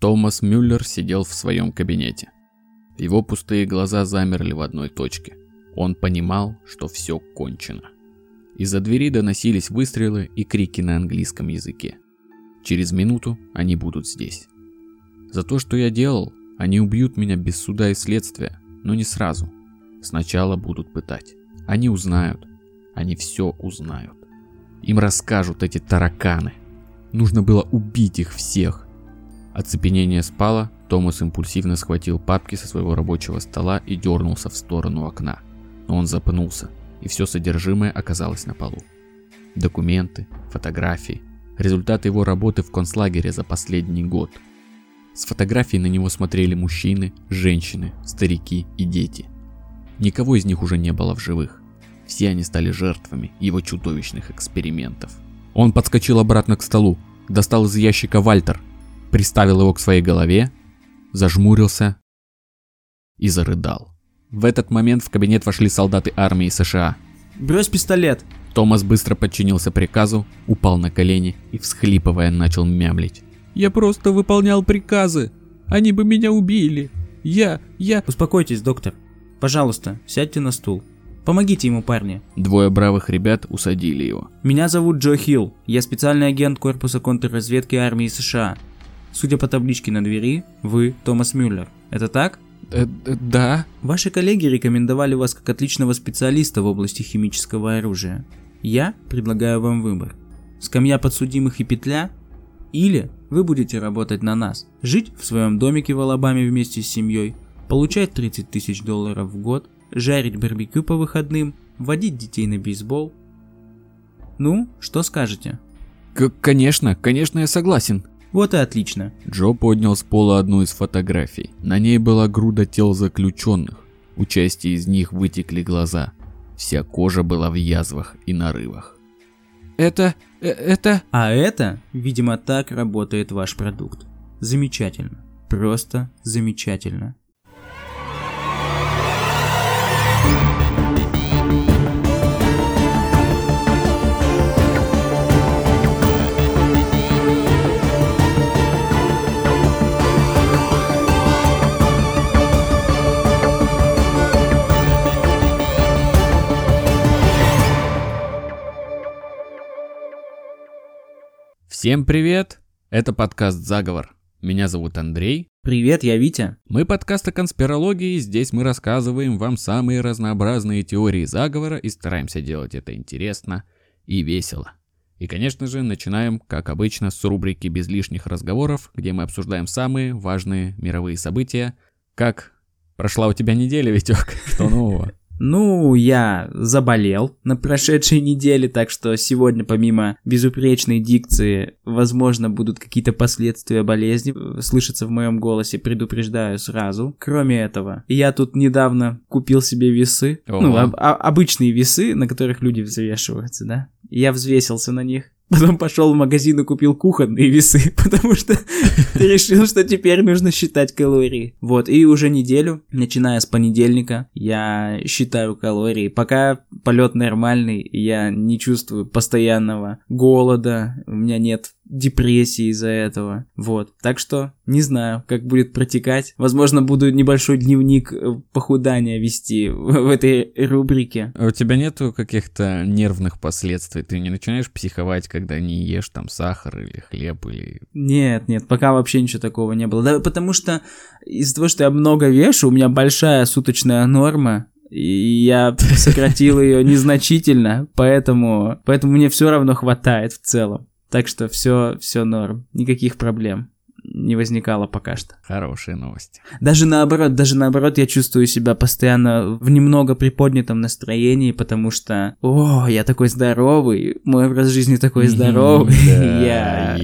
Томас Мюллер сидел в своем кабинете. Его пустые глаза замерли в одной точке. Он понимал, что все кончено. Из-за двери доносились выстрелы и крики на английском языке. Через минуту они будут здесь. За то, что я делал, они убьют меня без суда и следствия, но не сразу. Сначала будут пытать. Они узнают. Они все узнают. Им расскажут эти тараканы. Нужно было убить их всех. Оцепенение спало, Томас импульсивно схватил папки со своего рабочего стола и дернулся в сторону окна. Но он запнулся, и все содержимое оказалось на полу. Документы, фотографии, результаты его работы в концлагере за последний год. С фотографий на него смотрели мужчины, женщины, старики и дети. Никого из них уже не было в живых. Все они стали жертвами его чудовищных экспериментов. Он подскочил обратно к столу, достал из ящика Вальтер приставил его к своей голове, зажмурился и зарыдал. В этот момент в кабинет вошли солдаты армии США. «Брось пистолет!» Томас быстро подчинился приказу, упал на колени и, всхлипывая, начал мямлить. «Я просто выполнял приказы! Они бы меня убили! Я... я...» «Успокойтесь, доктор. Пожалуйста, сядьте на стул. Помогите ему, парни. Двое бравых ребят усадили его. Меня зовут Джо Хилл. Я специальный агент Корпуса контрразведки армии США. Судя по табличке на двери, вы Томас Мюллер. Это так? Э, э, да. Ваши коллеги рекомендовали вас как отличного специалиста в области химического оружия. Я предлагаю вам выбор. Скамья подсудимых и петля? Или вы будете работать на нас, жить в своем домике в Алабаме вместе с семьей, получать 30 тысяч долларов в год, жарить барбекю по выходным, водить детей на бейсбол. Ну, что скажете? К конечно, конечно, я согласен. Вот и отлично. Джо поднял с пола одну из фотографий. На ней была груда тел заключенных. У части из них вытекли глаза. Вся кожа была в язвах и нарывах. Это... Э, это... А это, видимо, так работает ваш продукт. Замечательно. Просто замечательно. Всем привет! Это подкаст «Заговор». Меня зовут Андрей. Привет, я Витя. Мы подкаст о конспирологии, здесь мы рассказываем вам самые разнообразные теории заговора и стараемся делать это интересно и весело. И, конечно же, начинаем, как обычно, с рубрики «Без лишних разговоров», где мы обсуждаем самые важные мировые события. Как прошла у тебя неделя, Витек? Что нового? Ну, я заболел на прошедшей неделе, так что сегодня помимо безупречной дикции, возможно, будут какие-то последствия болезни слышаться в моем голосе, предупреждаю сразу. Кроме этого, я тут недавно купил себе весы, Ого. ну, об- обычные весы, на которых люди взвешиваются, да. Я взвесился на них. Потом пошел в магазин и купил кухонные весы, потому что решил, что теперь нужно считать калории. Вот, и уже неделю, начиная с понедельника, я считаю калории. Пока полет нормальный, я не чувствую постоянного голода, у меня нет депрессии из-за этого. Вот. Так что не знаю, как будет протекать. Возможно, буду небольшой дневник э, похудания вести в этой рубрике. А у тебя нету каких-то нервных последствий? Ты не начинаешь психовать, когда не ешь там сахар или хлеб или... Нет, нет, пока вообще ничего такого не было. Да, потому что из-за того, что я много вешу, у меня большая суточная норма, и я сократил ее незначительно, поэтому, поэтому мне все равно хватает в целом. Так что все, все норм, никаких проблем не возникало пока что. Хорошие новости. Даже наоборот, даже наоборот, я чувствую себя постоянно в немного приподнятом настроении, потому что, о, я такой здоровый, мой образ жизни такой здоровый, я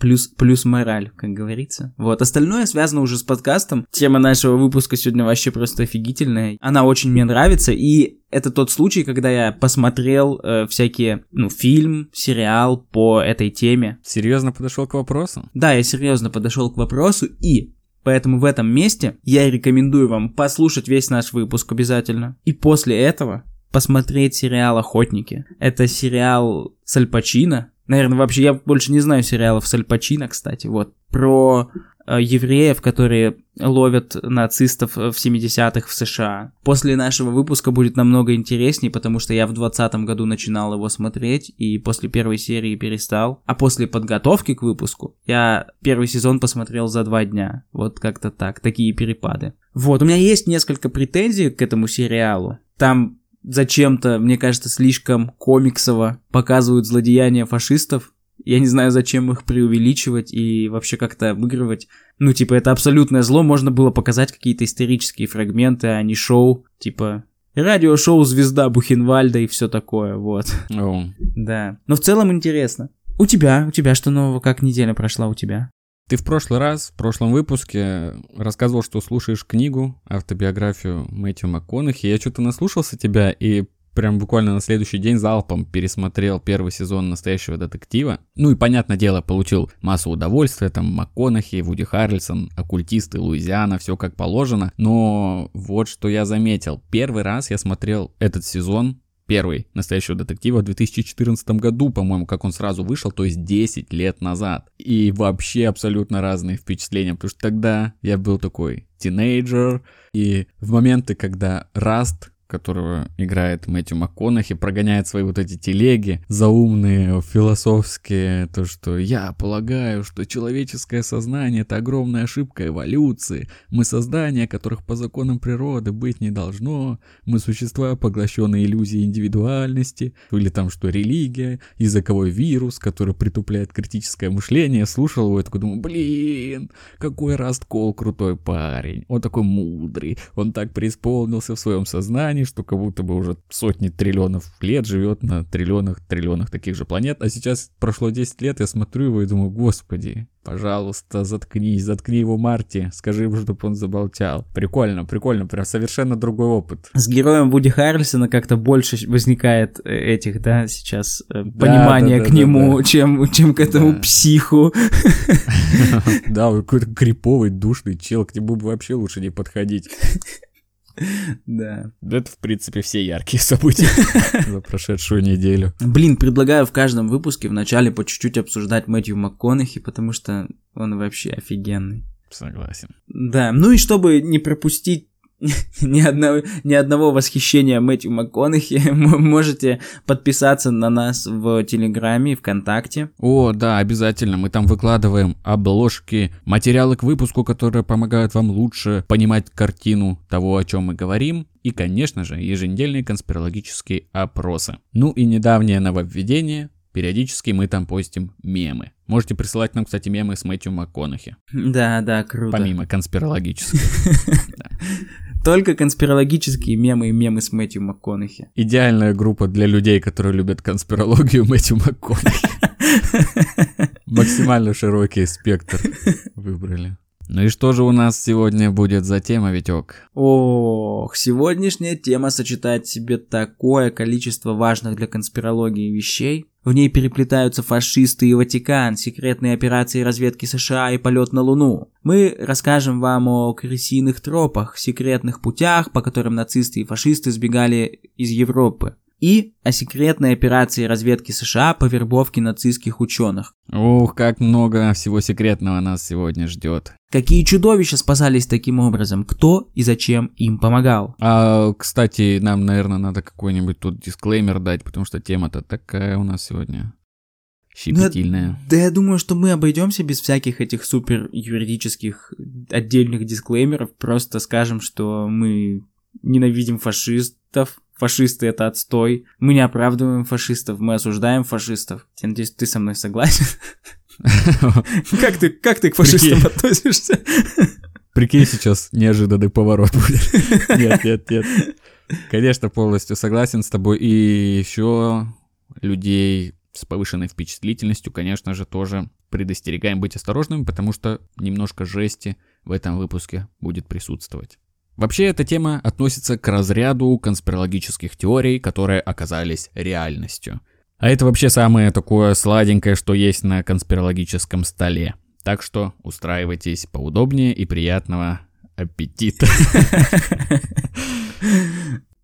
плюс, плюс мораль, как говорится. Вот, остальное связано уже с подкастом. Тема нашего выпуска сегодня вообще просто офигительная. Она очень мне нравится, и это тот случай, когда я посмотрел э, всякие, ну, фильм, сериал по этой теме. Серьезно подошел к вопросу? Да, я серьезно подошел к вопросу, и Поэтому в этом месте я рекомендую вам послушать весь наш выпуск обязательно. И после этого посмотреть сериал «Охотники». Это сериал с Аль Пачино, Наверное, вообще я больше не знаю сериалов с Аль Пачино, кстати. Вот. Про э, евреев, которые ловят нацистов в 70-х в США. После нашего выпуска будет намного интереснее, потому что я в 2020 году начинал его смотреть, и после первой серии перестал. А после подготовки к выпуску я первый сезон посмотрел за два дня. Вот как-то так, такие перепады. Вот, у меня есть несколько претензий к этому сериалу. Там зачем-то, мне кажется, слишком комиксово показывают злодеяния фашистов. Я не знаю, зачем их преувеличивать и вообще как-то обыгрывать. Ну, типа, это абсолютное зло, можно было показать какие-то исторические фрагменты, а не шоу, типа, радиошоу «Звезда Бухенвальда» и все такое, вот. О, Да. Но в целом интересно. У тебя, у тебя что нового, как неделя прошла у тебя? Ты в прошлый раз, в прошлом выпуске, рассказывал, что слушаешь книгу, автобиографию Мэтью МакКонахи. Я что-то наслушался тебя и прям буквально на следующий день залпом пересмотрел первый сезон «Настоящего детектива». Ну и, понятное дело, получил массу удовольствия, там МакКонахи, Вуди Харрельсон, оккультисты, Луизиана, все как положено. Но вот что я заметил. Первый раз я смотрел этот сезон первый настоящего детектива в 2014 году, по-моему, как он сразу вышел, то есть 10 лет назад. И вообще абсолютно разные впечатления, потому что тогда я был такой тинейджер, и в моменты, когда Раст которого играет Мэтью МакКонахи, прогоняет свои вот эти телеги, заумные, философские, то, что я полагаю, что человеческое сознание — это огромная ошибка эволюции, мы создания, которых по законам природы быть не должно, мы существа, поглощенные иллюзией индивидуальности, или там что религия, языковой вирус, который притупляет критическое мышление, слушал его и такой думаю, блин, какой Расткол крутой парень, он такой мудрый, он так преисполнился в своем сознании, что как будто бы уже сотни триллионов лет живет на триллионах, триллионах таких же планет. А сейчас прошло 10 лет, я смотрю его и думаю, господи, пожалуйста, заткнись, заткни его Марти, скажи ему, чтобы он заболтал. Прикольно, прикольно, прям совершенно другой опыт. С героем Вуди Харрельсона как-то больше возникает э, этих, да, сейчас э, понимания да, к да, нему, да. чем, чем к этому Да. психу. Да, какой-то криповый, душный чел, к нему бы вообще лучше не подходить. Да. Да это, в принципе, все яркие события за прошедшую неделю. Блин, предлагаю в каждом выпуске вначале по чуть-чуть обсуждать Мэтью МакКонахи, потому что он вообще офигенный. Согласен. Да, ну и чтобы не пропустить ни одного, ни одного восхищения Мэтью МакКонахи, можете подписаться на нас в Телеграме и ВКонтакте. О, да, обязательно. Мы там выкладываем обложки, материалы к выпуску, которые помогают вам лучше понимать картину того, о чем мы говорим. И, конечно же, еженедельные конспирологические опросы. Ну и недавнее нововведение. Периодически мы там постим мемы. Можете присылать нам, кстати, мемы с Мэтью МакКонахи, Да, да, круто. помимо конспирологических. Только конспирологические мемы и мемы с Мэтью МакКонахи. Идеальная группа для людей, которые любят конспирологию Мэтью МакКонахи. Максимально широкий спектр выбрали. Ну и что же у нас сегодня будет за тема, Витек? Ох, сегодняшняя тема сочетает в себе такое количество важных для конспирологии вещей. В ней переплетаются фашисты и Ватикан, секретные операции разведки США и полет на Луну. Мы расскажем вам о крысиных тропах, секретных путях, по которым нацисты и фашисты сбегали из Европы. И о секретной операции разведки США по вербовке нацистских ученых. Ух, как много всего секретного нас сегодня ждет. Какие чудовища спасались таким образом? Кто и зачем им помогал? А, кстати, нам, наверное, надо какой-нибудь тут дисклеймер дать, потому что тема-то такая у нас сегодня щепетильная. Да я думаю, что мы обойдемся без всяких этих супер юридических отдельных дисклеймеров. Просто скажем, что мы ненавидим фашистов. Фашисты это отстой. Мы не оправдываем фашистов, мы осуждаем фашистов. Я надеюсь, ты со мной согласен. Как ты, как ты к фашистам относишься? Прикинь, сейчас неожиданный поворот будет. Нет, нет, нет. Конечно, полностью согласен с тобой. И еще людей с повышенной впечатлительностью, конечно же, тоже предостерегаем быть осторожными, потому что немножко жести в этом выпуске будет присутствовать. Вообще, эта тема относится к разряду конспирологических теорий, которые оказались реальностью. А это вообще самое такое сладенькое, что есть на конспирологическом столе. Так что устраивайтесь поудобнее и приятного аппетита.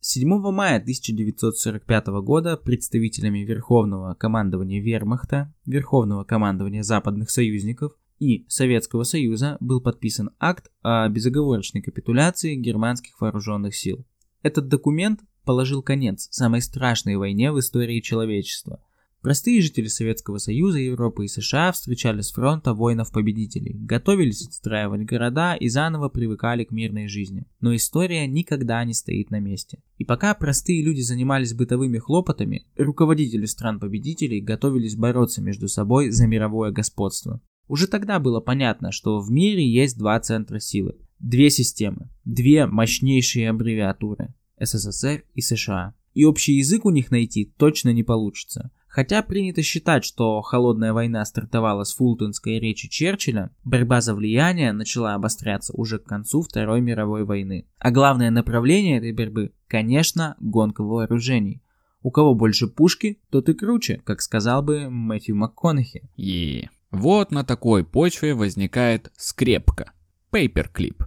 7 мая 1945 года представителями Верховного командования Вермахта, Верховного командования западных союзников и Советского Союза был подписан акт о безоговорочной капитуляции германских вооруженных сил. Этот документ положил конец самой страшной войне в истории человечества – Простые жители Советского Союза, Европы и США встречали с фронта воинов-победителей, готовились отстраивать города и заново привыкали к мирной жизни. Но история никогда не стоит на месте. И пока простые люди занимались бытовыми хлопотами, руководители стран-победителей готовились бороться между собой за мировое господство. Уже тогда было понятно, что в мире есть два центра силы, две системы, две мощнейшие аббревиатуры – СССР и США. И общий язык у них найти точно не получится – Хотя принято считать, что холодная война стартовала с фултонской речи Черчилля, борьба за влияние начала обостряться уже к концу Второй мировой войны. А главное направление этой борьбы, конечно, гонка вооружений. У кого больше пушки, тот и круче, как сказал бы Мэтью МакКонахи. И вот на такой почве возникает скрепка, пейперклип.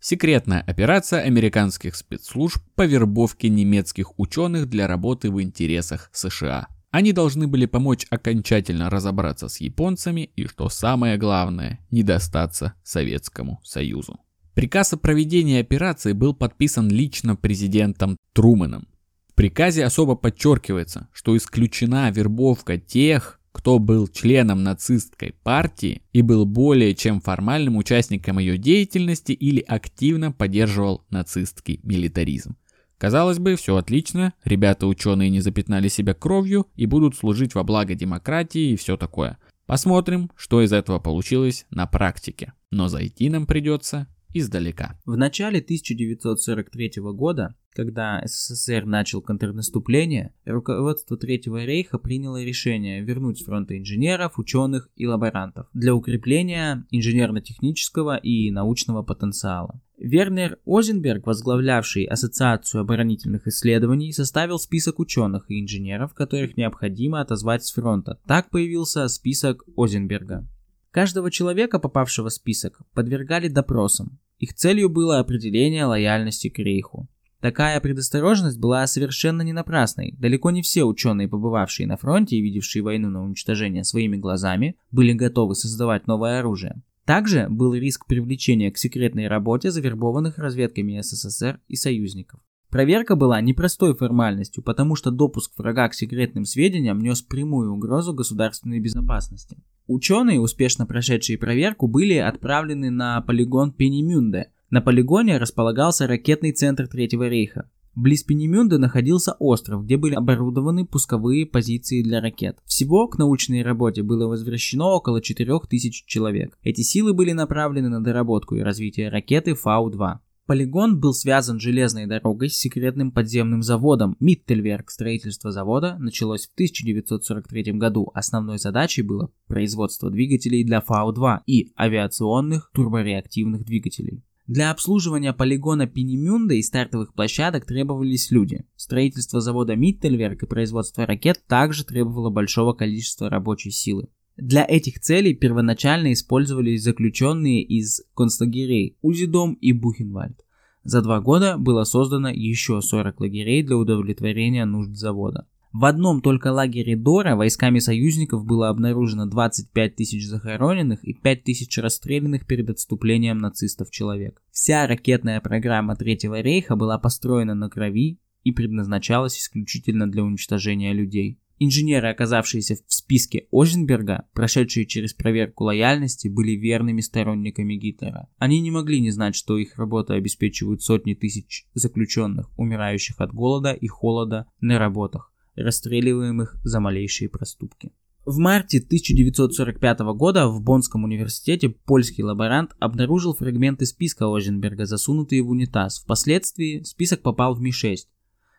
Секретная операция американских спецслужб по вербовке немецких ученых для работы в интересах США. Они должны были помочь окончательно разобраться с японцами и, что самое главное, не достаться Советскому Союзу. Приказ о проведении операции был подписан лично президентом Трумэном. В приказе особо подчеркивается, что исключена вербовка тех, кто был членом нацистской партии и был более чем формальным участником ее деятельности или активно поддерживал нацистский милитаризм. Казалось бы, все отлично, ребята-ученые не запятнали себя кровью и будут служить во благо демократии и все такое. Посмотрим, что из этого получилось на практике. Но зайти нам придется издалека. В начале 1943 года, когда СССР начал контрнаступление, руководство Третьего рейха приняло решение вернуть с фронта инженеров, ученых и лаборантов для укрепления инженерно-технического и научного потенциала. Вернер Озенберг, возглавлявший Ассоциацию оборонительных исследований, составил список ученых и инженеров, которых необходимо отозвать с фронта. Так появился список Озенберга. Каждого человека, попавшего в список, подвергали допросам. Их целью было определение лояльности к рейху. Такая предосторожность была совершенно не напрасной. Далеко не все ученые, побывавшие на фронте и видевшие войну на уничтожение своими глазами, были готовы создавать новое оружие. Также был риск привлечения к секретной работе завербованных разведками СССР и союзников. Проверка была непростой формальностью, потому что допуск врага к секретным сведениям нес прямую угрозу государственной безопасности. Ученые, успешно прошедшие проверку, были отправлены на полигон Пенемюнде. На полигоне располагался ракетный центр Третьего рейха. Близ Пенемюнда находился остров, где были оборудованы пусковые позиции для ракет. Всего к научной работе было возвращено около 4000 человек. Эти силы были направлены на доработку и развитие ракеты Фау-2. Полигон был связан железной дорогой с секретным подземным заводом Миттельверк. Строительство завода началось в 1943 году. Основной задачей было производство двигателей для Фау-2 и авиационных турбореактивных двигателей. Для обслуживания полигона Пенемюнда и стартовых площадок требовались люди. Строительство завода Миттельверк и производство ракет также требовало большого количества рабочей силы. Для этих целей первоначально использовались заключенные из концлагерей Узидом и Бухенвальд. За два года было создано еще 40 лагерей для удовлетворения нужд завода. В одном только лагере Дора войсками союзников было обнаружено 25 тысяч захороненных и 5 тысяч расстрелянных перед отступлением нацистов человек. Вся ракетная программа Третьего рейха была построена на крови и предназначалась исключительно для уничтожения людей. Инженеры, оказавшиеся в списке Озенберга, прошедшие через проверку лояльности, были верными сторонниками Гитлера. Они не могли не знать, что их работа обеспечивают сотни тысяч заключенных, умирающих от голода и холода на работах расстреливаемых за малейшие проступки. В марте 1945 года в Боннском университете польский лаборант обнаружил фрагменты списка Озенберга, засунутые в унитаз. Впоследствии список попал в Ми-6,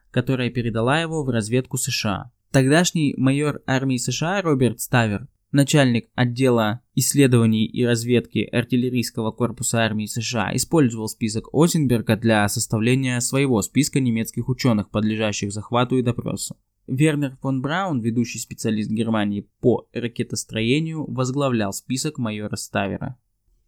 которая передала его в разведку США. Тогдашний майор армии США Роберт Ставер, начальник отдела исследований и разведки артиллерийского корпуса армии США, использовал список Озенберга для составления своего списка немецких ученых, подлежащих захвату и допросу. Вернер фон Браун, ведущий специалист Германии по ракетостроению, возглавлял список майора Ставера.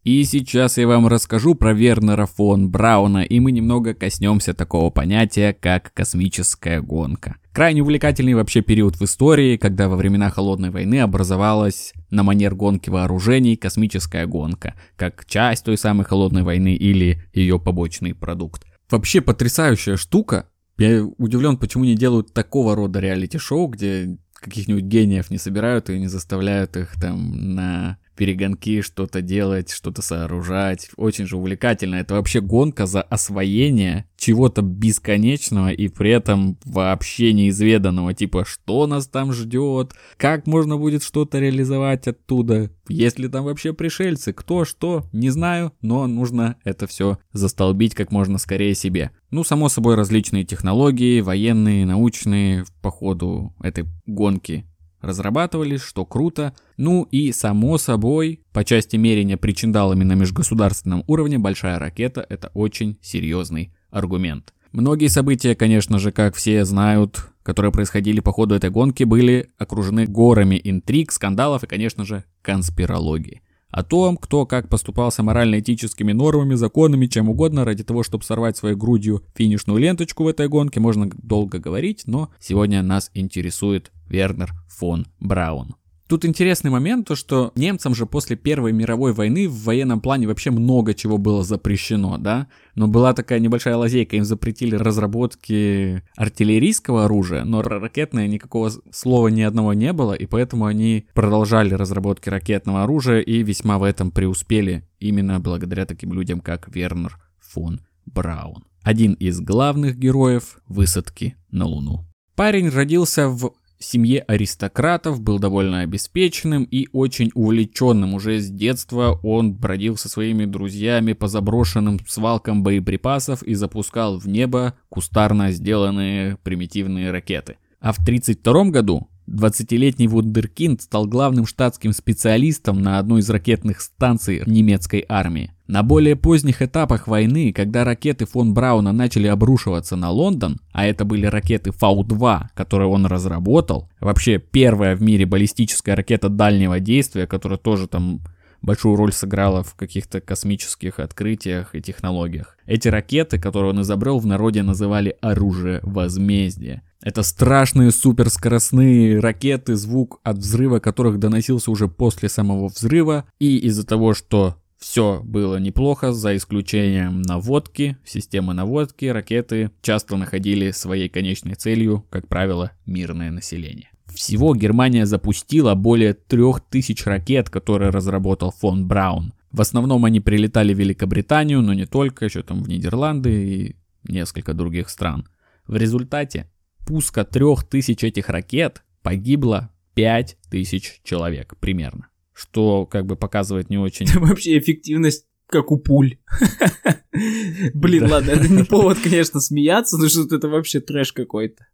И сейчас я вам расскажу про Вернера фон Брауна, и мы немного коснемся такого понятия, как космическая гонка. Крайне увлекательный вообще период в истории, когда во времена Холодной войны образовалась на манер гонки вооружений космическая гонка, как часть той самой Холодной войны или ее побочный продукт. Вообще потрясающая штука. Я удивлен, почему не делают такого рода реалити-шоу, где каких-нибудь гениев не собирают и не заставляют их там на перегонки что-то делать, что-то сооружать. Очень же увлекательно. Это вообще гонка за освоение чего-то бесконечного и при этом вообще неизведанного. Типа, что нас там ждет, как можно будет что-то реализовать оттуда, есть ли там вообще пришельцы, кто, что, не знаю, но нужно это все застолбить как можно скорее себе. Ну, само собой, различные технологии, военные, научные, по ходу этой гонки разрабатывались, что круто. Ну и само собой, по части мерения причиндалами на межгосударственном уровне, большая ракета это очень серьезный аргумент. Многие события, конечно же, как все знают, которые происходили по ходу этой гонки, были окружены горами интриг, скандалов и, конечно же, конспирологии. О том, кто как поступался морально-этическими нормами, законами, чем угодно, ради того, чтобы сорвать своей грудью финишную ленточку в этой гонке, можно долго говорить, но сегодня нас интересует Вернер фон Браун. Тут интересный момент, то что немцам же после Первой мировой войны в военном плане вообще много чего было запрещено, да? Но была такая небольшая лазейка, им запретили разработки артиллерийского оружия, но ракетное никакого слова ни одного не было, и поэтому они продолжали разработки ракетного оружия и весьма в этом преуспели, именно благодаря таким людям, как Вернер фон Браун. Один из главных героев высадки на Луну. Парень родился в семье аристократов, был довольно обеспеченным и очень увлеченным. Уже с детства он бродил со своими друзьями по заброшенным свалкам боеприпасов и запускал в небо кустарно сделанные примитивные ракеты. А в 1932 году 20-летний Вундеркинд стал главным штатским специалистом на одной из ракетных станций немецкой армии. На более поздних этапах войны, когда ракеты фон Брауна начали обрушиваться на Лондон, а это были ракеты Фау-2, которые он разработал, вообще первая в мире баллистическая ракета дальнего действия, которая тоже там большую роль сыграла в каких-то космических открытиях и технологиях. Эти ракеты, которые он изобрел, в народе называли оружие возмездия. Это страшные суперскоростные ракеты, звук от взрыва которых доносился уже после самого взрыва. И из-за того, что все было неплохо, за исключением наводки, системы наводки, ракеты часто находили своей конечной целью, как правило, мирное население. Всего Германия запустила более 3000 ракет, которые разработал фон Браун. В основном они прилетали в Великобританию, но не только, еще там в Нидерланды и несколько других стран. В результате пуска трех тысяч этих ракет погибло пять тысяч человек примерно. Что как бы показывает не очень... Вообще эффективность как у пуль. Блин, ладно, это не повод, конечно, смеяться, но что это вообще трэш какой-то.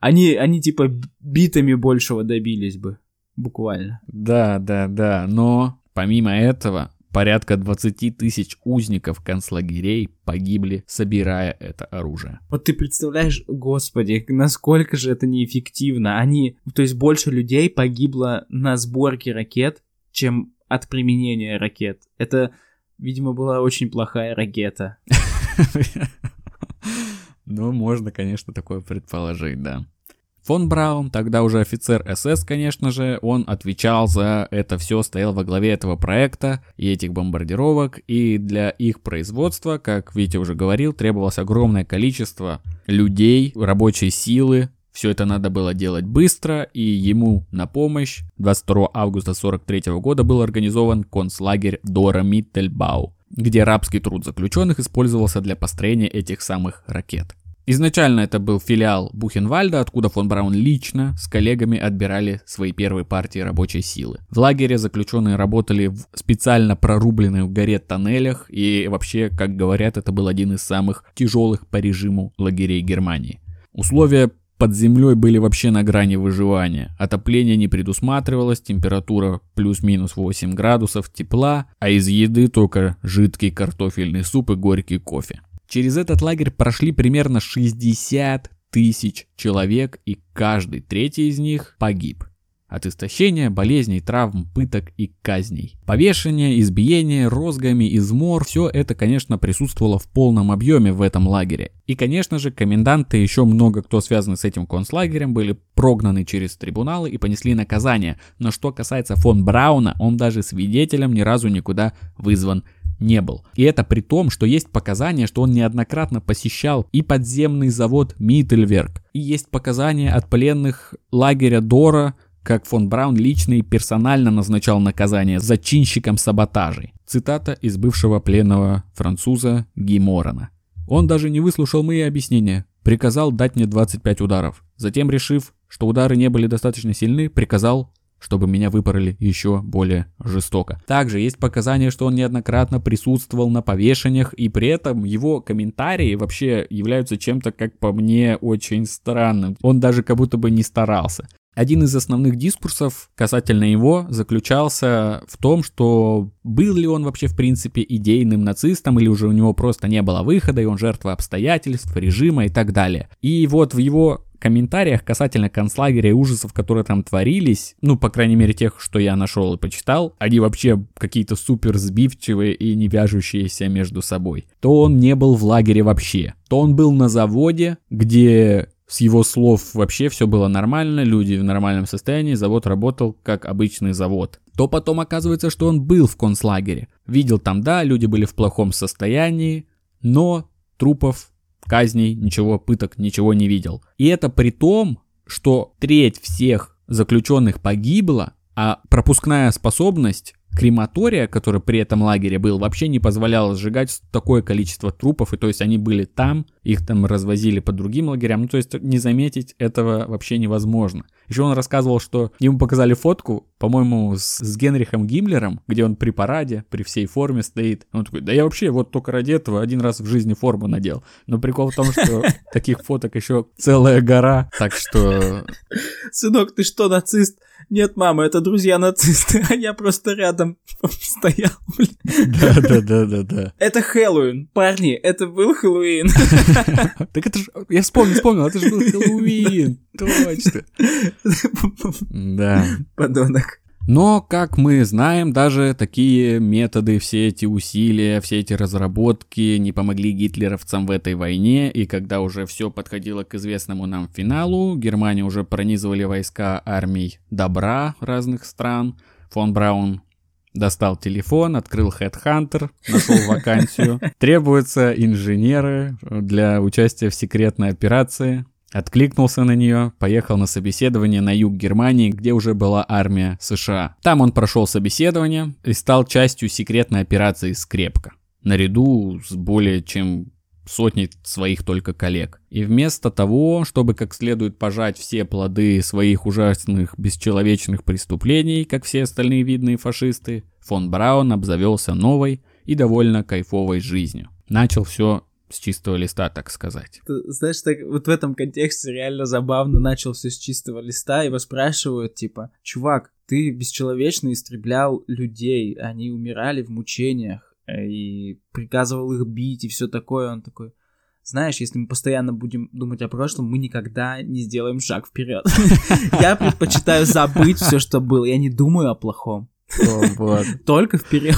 Они, они типа битами большего добились бы, буквально. Да, да, да, но помимо этого Порядка 20 тысяч узников концлагерей погибли, собирая это оружие. Вот ты представляешь, господи, насколько же это неэффективно. Они, то есть больше людей погибло на сборке ракет, чем от применения ракет. Это, видимо, была очень плохая ракета. Ну, можно, конечно, такое предположить, да. Фон Браун, тогда уже офицер СС, конечно же, он отвечал за это все, стоял во главе этого проекта и этих бомбардировок, и для их производства, как Витя уже говорил, требовалось огромное количество людей, рабочей силы, все это надо было делать быстро, и ему на помощь. 22 августа 43 года был организован концлагерь Дора Миттельбау, где рабский труд заключенных использовался для построения этих самых ракет. Изначально это был филиал Бухенвальда, откуда фон Браун лично с коллегами отбирали свои первые партии рабочей силы. В лагере заключенные работали в специально прорубленных в горе тоннелях, и вообще, как говорят, это был один из самых тяжелых по режиму лагерей Германии. Условия под землей были вообще на грани выживания. Отопление не предусматривалось, температура плюс-минус 8 градусов тепла, а из еды только жидкий картофельный суп и горький кофе. Через этот лагерь прошли примерно 60 тысяч человек, и каждый третий из них погиб. от истощения, болезней, травм, пыток и казней. Повешение, избиение, розгами, измор – все это, конечно, присутствовало в полном объеме в этом лагере. И, конечно же, коменданты и еще много кто связаны с этим концлагерем были прогнаны через трибуналы и понесли наказание. Но что касается фон Брауна, он даже свидетелем ни разу никуда вызван не был. И это при том, что есть показания, что он неоднократно посещал и подземный завод Миттельверк, и есть показания от пленных лагеря Дора, как фон Браун лично и персонально назначал наказание зачинщикам саботажей. Цитата из бывшего пленного француза Ги Морона. Он даже не выслушал мои объяснения, приказал дать мне 25 ударов. Затем, решив, что удары не были достаточно сильны, приказал чтобы меня выпороли еще более жестоко. Также есть показания, что он неоднократно присутствовал на повешениях, и при этом его комментарии вообще являются чем-то, как по мне, очень странным. Он даже как будто бы не старался. Один из основных дискурсов касательно его заключался в том, что был ли он вообще в принципе идейным нацистом или уже у него просто не было выхода, и он жертва обстоятельств, режима и так далее. И вот в его комментариях касательно концлагеря и ужасов, которые там творились, ну, по крайней мере, тех, что я нашел и почитал, они вообще какие-то супер сбивчивые и не вяжущиеся между собой. То он не был в лагере вообще, то он был на заводе, где с его слов вообще все было нормально, люди в нормальном состоянии, завод работал как обычный завод. То потом оказывается, что он был в концлагере. Видел там, да, люди были в плохом состоянии, но трупов казней, ничего, пыток, ничего не видел. И это при том, что треть всех заключенных погибла, а пропускная способность крематория, который при этом лагере был, вообще не позволял сжигать такое количество трупов, и то есть они были там, их там развозили по другим лагерям, ну то есть не заметить этого вообще невозможно. Еще он рассказывал, что ему показали фотку, по-моему, с, с Генрихом Гиммлером, где он при параде, при всей форме стоит. Он такой, да я вообще вот только ради этого один раз в жизни форму надел. Но прикол в том, что таких фоток еще целая гора, так что... Сынок, ты что, нацист? Нет, мама, это друзья нацисты, а я просто рядом стоял. Да, да, да, да, да. Это Хэллоуин, парни, это был Хэллоуин. Так это же, я вспомнил, вспомнил, это же был Хэллоуин, точно. Да. Подонок. Но, как мы знаем, даже такие методы, все эти усилия, все эти разработки не помогли гитлеровцам в этой войне, и когда уже все подходило к известному нам финалу, Германию уже пронизывали войска армий добра разных стран, фон Браун Достал телефон, открыл Headhunter, нашел вакансию. Требуются инженеры для участия в секретной операции. Откликнулся на нее, поехал на собеседование на юг Германии, где уже была армия США. Там он прошел собеседование и стал частью секретной операции «Скрепка». Наряду с более чем сотней своих только коллег. И вместо того, чтобы как следует пожать все плоды своих ужасных бесчеловечных преступлений, как все остальные видные фашисты, фон Браун обзавелся новой и довольно кайфовой жизнью. Начал все с чистого листа, так сказать. Ты, знаешь, так вот в этом контексте реально забавно начал все с чистого листа, его спрашивают, типа, чувак, ты бесчеловечно истреблял людей, они умирали в мучениях, э, и приказывал их бить и все такое, он такой, знаешь, если мы постоянно будем думать о прошлом, мы никогда не сделаем шаг вперед. Я предпочитаю забыть все, что было. Я не думаю о плохом. Только вперед.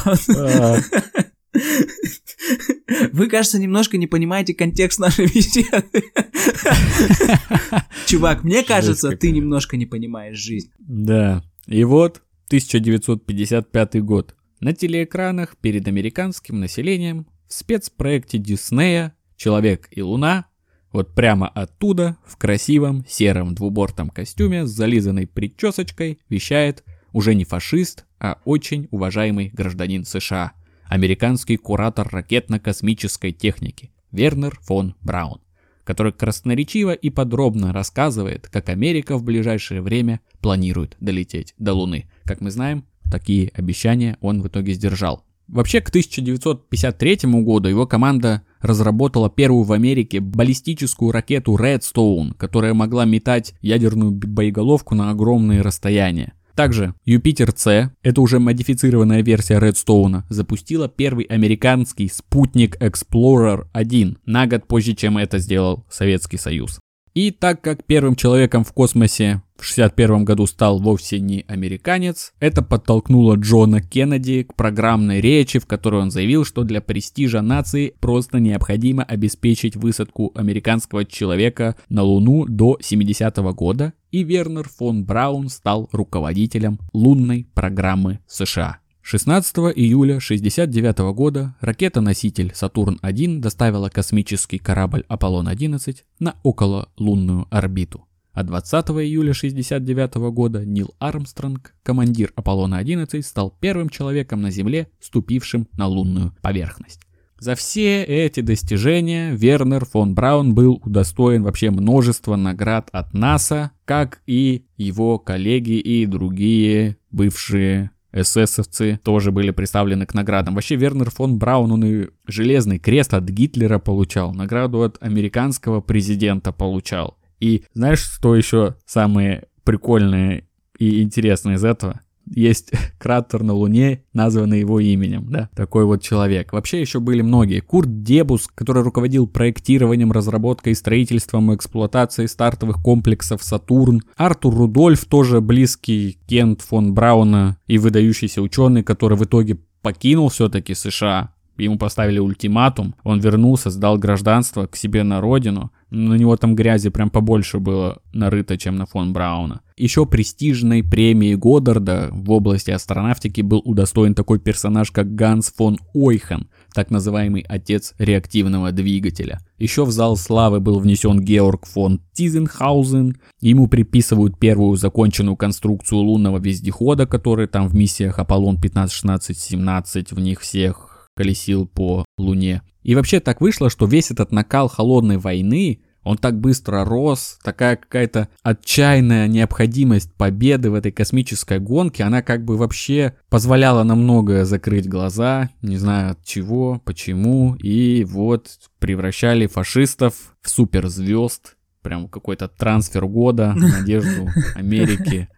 Вы, кажется, немножко не понимаете контекст нашей беседы. Чувак, мне кажется, ты немножко не понимаешь жизнь. Да. И вот 1955 год. На телеэкранах перед американским населением в спецпроекте Диснея «Человек и Луна» вот прямо оттуда, в красивом сером двубортом костюме с зализанной причесочкой, вещает уже не фашист, а очень уважаемый гражданин США – американский куратор ракетно-космической техники Вернер фон Браун, который красноречиво и подробно рассказывает, как Америка в ближайшее время планирует долететь до Луны. Как мы знаем, такие обещания он в итоге сдержал. Вообще, к 1953 году его команда разработала первую в Америке баллистическую ракету Redstone, которая могла метать ядерную боеголовку на огромные расстояния. Также Юпитер-С, это уже модифицированная версия Redstone, запустила первый американский спутник Explorer 1 на год позже, чем это сделал Советский Союз. И так как первым человеком в космосе в 1961 году стал вовсе не американец, это подтолкнуло Джона Кеннеди к программной речи, в которой он заявил, что для престижа нации просто необходимо обеспечить высадку американского человека на Луну до 70 -го года, и Вернер фон Браун стал руководителем лунной программы США. 16 июля 1969 года ракета-носитель Сатурн-1 доставила космический корабль Аполлон-11 на окололунную орбиту. А 20 июля 1969 года Нил Армстронг, командир Аполлона-11, стал первым человеком на Земле, ступившим на лунную поверхность. За все эти достижения Вернер фон Браун был удостоен вообще множества наград от НАСА, как и его коллеги и другие бывшие эсэсовцы тоже были представлены к наградам. Вообще Вернер фон Браун, он и железный крест от Гитлера получал, награду от американского президента получал. И знаешь, что еще самое прикольное и интересное из этого? Есть кратер на Луне, названный его именем, да, такой вот человек. Вообще еще были многие. Курт Дебус, который руководил проектированием, разработкой, строительством и эксплуатацией стартовых комплексов Сатурн. Артур Рудольф, тоже близкий Кент фон Брауна и выдающийся ученый, который в итоге покинул все-таки США. Ему поставили ультиматум, он вернулся, сдал гражданство к себе на родину, на него там грязи прям побольше было нарыто, чем на фон Брауна. Еще престижной премии Годдарда в области астронавтики был удостоен такой персонаж, как Ганс фон Ойхен, так называемый отец реактивного двигателя. Еще в зал славы был внесен Георг фон Тизенхаузен. Ему приписывают первую законченную конструкцию лунного вездехода, который там в миссиях Аполлон 15, 16, 17 в них всех колесил по Луне. И вообще так вышло, что весь этот накал холодной войны, он так быстро рос, такая какая-то отчаянная необходимость победы в этой космической гонке, она как бы вообще позволяла на многое закрыть глаза, не знаю от чего, почему, и вот превращали фашистов в суперзвезд, прям какой-то трансфер года, надежду Америки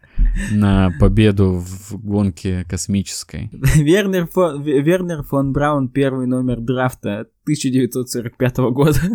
на победу в гонке космической. Вернер фон, Вернер фон Браун, первый номер драфта 1945 года.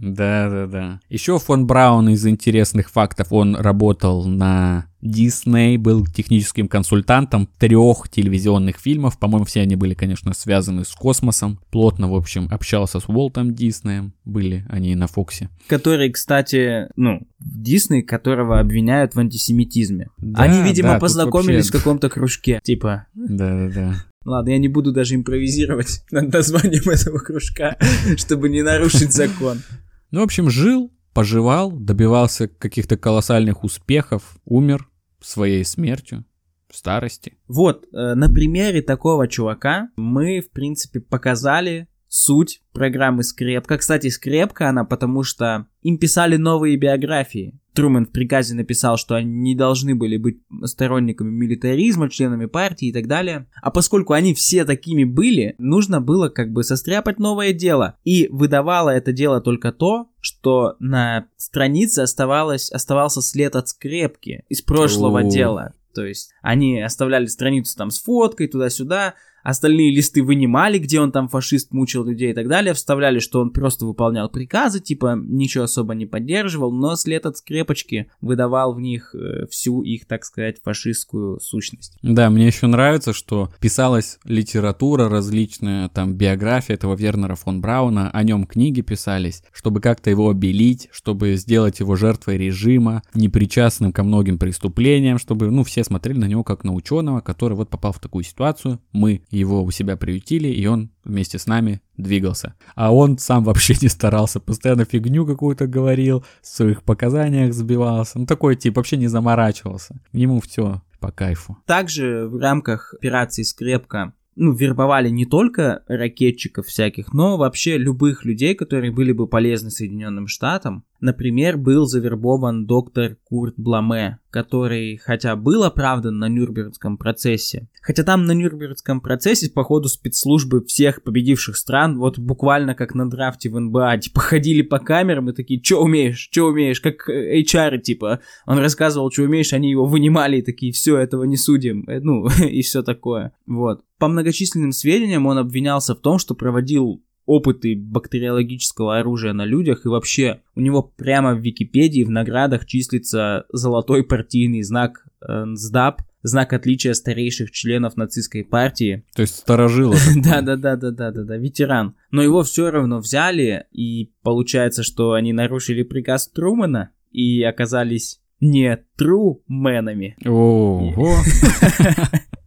Да, да, да. Еще фон Браун из интересных фактов, он работал на Дисней, был техническим консультантом трех телевизионных фильмов. По-моему, все они были, конечно, связаны с космосом. Плотно, в общем, общался с Уолтом Диснеем. Были они на Фоксе. Который, кстати, ну, Дисней, которого обвиняют в антисемитизме. Да, они, видимо, да, познакомились вообще... в каком-то кружке. Типа. Да, да, да. Ладно, я не буду даже импровизировать над названием этого кружка, чтобы не нарушить закон. Ну, в общем, жил, поживал, добивался каких-то колоссальных успехов, умер своей смертью в старости. Вот, э, на примере такого чувака мы, в принципе, показали суть программы Скрепка. Кстати, Скрепка она потому, что им писали новые биографии. Трумэн в приказе написал, что они не должны были быть сторонниками милитаризма, членами партии и так далее. А поскольку они все такими были, нужно было как бы состряпать новое дело. И выдавало это дело только то, что на странице оставалось, оставался след от скрепки из прошлого О. дела. То есть они оставляли страницу там с фоткой туда-сюда, Остальные листы вынимали, где он там фашист мучил людей и так далее, вставляли, что он просто выполнял приказы, типа ничего особо не поддерживал, но след от скрепочки выдавал в них э, всю их, так сказать, фашистскую сущность. Да, мне еще нравится, что писалась литература различная, там биография этого Вернера фон Брауна, о нем книги писались, чтобы как-то его обелить, чтобы сделать его жертвой режима, непричастным ко многим преступлениям, чтобы, ну, все смотрели на него как на ученого, который вот попал в такую ситуацию, мы его у себя приютили, и он вместе с нами двигался. А он сам вообще не старался, постоянно фигню какую-то говорил, в своих показаниях сбивался. Ну, такой тип вообще не заморачивался. Ему все по кайфу. Также в рамках операции «Скрепка» ну, вербовали не только ракетчиков всяких, но вообще любых людей, которые были бы полезны Соединенным Штатам. Например, был завербован доктор Курт Бламе, который, хотя был оправдан на Нюрнбергском процессе, хотя там на Нюрнбергском процессе, по ходу спецслужбы всех победивших стран, вот буквально как на драфте в НБА, типа ходили по камерам и такие, что умеешь, что умеешь, как HR, типа, он рассказывал, что умеешь, они его вынимали и такие, все, этого не судим, э, ну, и все такое, вот. По многочисленным сведениям он обвинялся в том, что проводил опыты бактериологического оружия на людях, и вообще у него прямо в Википедии в наградах числится золотой партийный знак э, СДАП, знак отличия старейших членов нацистской партии. То есть старожило. Да-да-да-да-да-да, ветеран. Но его все равно взяли, и получается, что они нарушили приказ Трумана и оказались не труменами. Ого.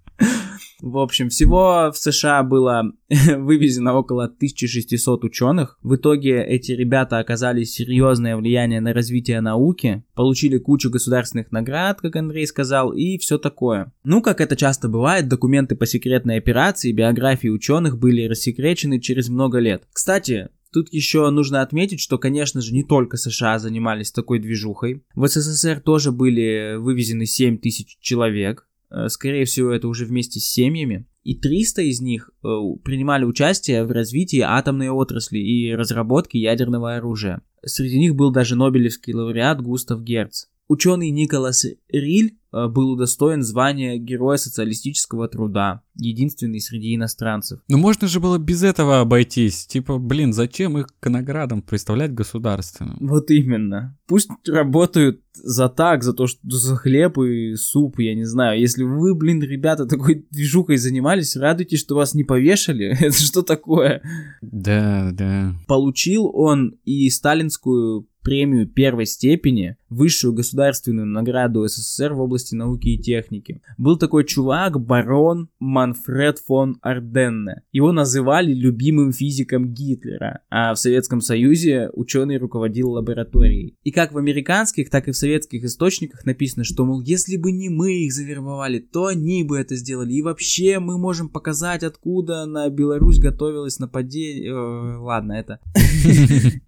В общем, всего в США было вывезено около 1600 ученых. В итоге эти ребята оказали серьезное влияние на развитие науки, получили кучу государственных наград, как Андрей сказал, и все такое. Ну, как это часто бывает, документы по секретной операции, биографии ученых были рассекречены через много лет. Кстати, Тут еще нужно отметить, что, конечно же, не только США занимались такой движухой. В СССР тоже были вывезены 7 тысяч человек. Э, скорее всего, это уже вместе с семьями. И 300 из них э, принимали участие в развитии атомной отрасли и разработке ядерного оружия. Среди них был даже Нобелевский лауреат Густав Герц. Ученый Николас Риль Э, был удостоен звания Героя социалистического труда, единственный среди иностранцев. Ну можно же было без этого обойтись. Типа, блин, зачем их к наградам представлять государственным? Вот именно. Пусть работают за так, за то, что за хлеб и суп, я не знаю. Если вы, блин, ребята, такой движухой занимались, радуйтесь, что вас не повешали. Это что такое? Да, да. Получил он и сталинскую премию первой степени, высшую государственную награду СССР в области науки и техники. Был такой чувак, барон Манфред фон Арденне. Его называли любимым физиком Гитлера, а в Советском Союзе ученый руководил лабораторией. И как в американских, так и в советских источниках написано, что, мол, если бы не мы их завербовали, то они бы это сделали. И вообще мы можем показать, откуда на Беларусь готовилось нападение. Ладно, это...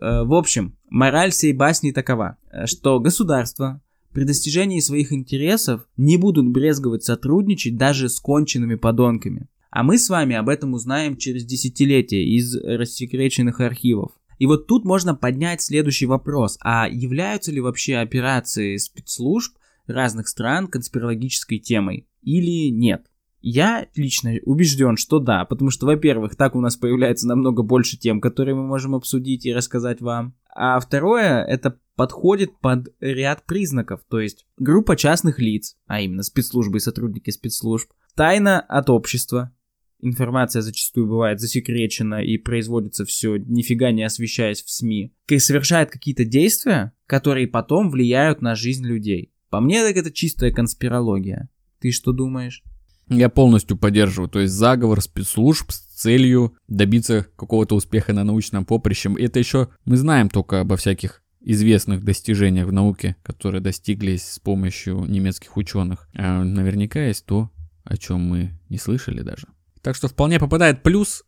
Э, в общем, мораль всей басни такова, э, что государство при достижении своих интересов не будут брезговать сотрудничать даже с конченными подонками. А мы с вами об этом узнаем через десятилетия из рассекреченных архивов. И вот тут можно поднять следующий вопрос. А являются ли вообще операции спецслужб разных стран конспирологической темой? Или нет? Я лично убежден, что да, потому что, во-первых, так у нас появляется намного больше тем, которые мы можем обсудить и рассказать вам. А второе, это подходит под ряд признаков, то есть группа частных лиц, а именно спецслужбы и сотрудники спецслужб, тайна от общества, информация зачастую бывает засекречена и производится все нифига не освещаясь в СМИ, совершает какие-то действия, которые потом влияют на жизнь людей. По мне, так это чистая конспирология. Ты что думаешь? Я полностью поддерживаю. То есть заговор спецслужб с целью добиться какого-то успеха на научном поприще. Это еще мы знаем только обо всяких известных достижениях в науке, которые достиглись с помощью немецких ученых. А наверняка есть то, о чем мы не слышали даже. Так что вполне попадает плюс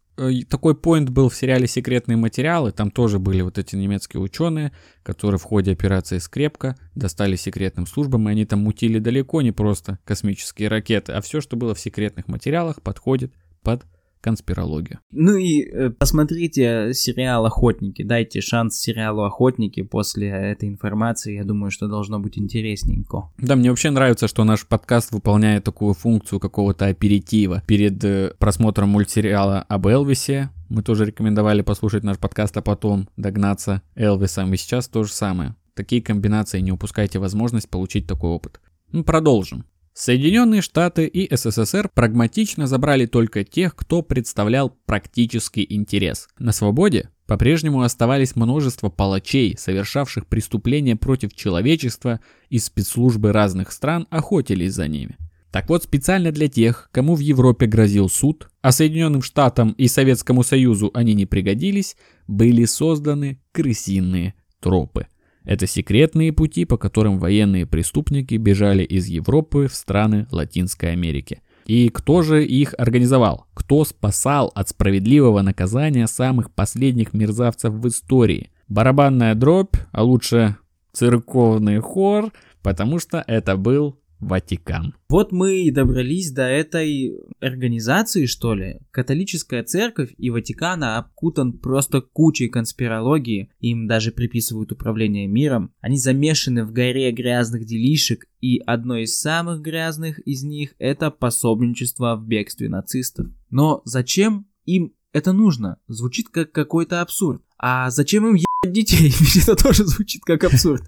такой поинт был в сериале «Секретные материалы». Там тоже были вот эти немецкие ученые, которые в ходе операции «Скрепка» достали секретным службам, и они там мутили далеко не просто космические ракеты, а все, что было в секретных материалах, подходит под конспирологию. Ну и э, посмотрите сериал «Охотники», дайте шанс сериалу «Охотники» после этой информации, я думаю, что должно быть интересненько. Да, мне вообще нравится, что наш подкаст выполняет такую функцию какого-то аперитива. Перед э, просмотром мультсериала об Элвисе мы тоже рекомендовали послушать наш подкаст, а потом догнаться Элвисом, и сейчас то же самое. Такие комбинации не упускайте возможность получить такой опыт. Ну, продолжим. Соединенные Штаты и СССР прагматично забрали только тех, кто представлял практический интерес. На свободе по-прежнему оставались множество палачей, совершавших преступления против человечества, и спецслужбы разных стран охотились за ними. Так вот, специально для тех, кому в Европе грозил суд, а Соединенным Штатам и Советскому Союзу они не пригодились, были созданы крысиные тропы – это секретные пути, по которым военные преступники бежали из Европы в страны Латинской Америки. И кто же их организовал? Кто спасал от справедливого наказания самых последних мерзавцев в истории? Барабанная дробь, а лучше церковный хор, потому что это был Ватикан. Вот мы и добрались до этой организации, что ли. Католическая церковь и Ватикана обкутан просто кучей конспирологии, им даже приписывают управление миром. Они замешаны в горе грязных делишек, и одно из самых грязных из них это пособничество в бегстве нацистов. Но зачем им это нужно? Звучит как какой-то абсурд. А зачем им ебать детей? Это тоже звучит как абсурд.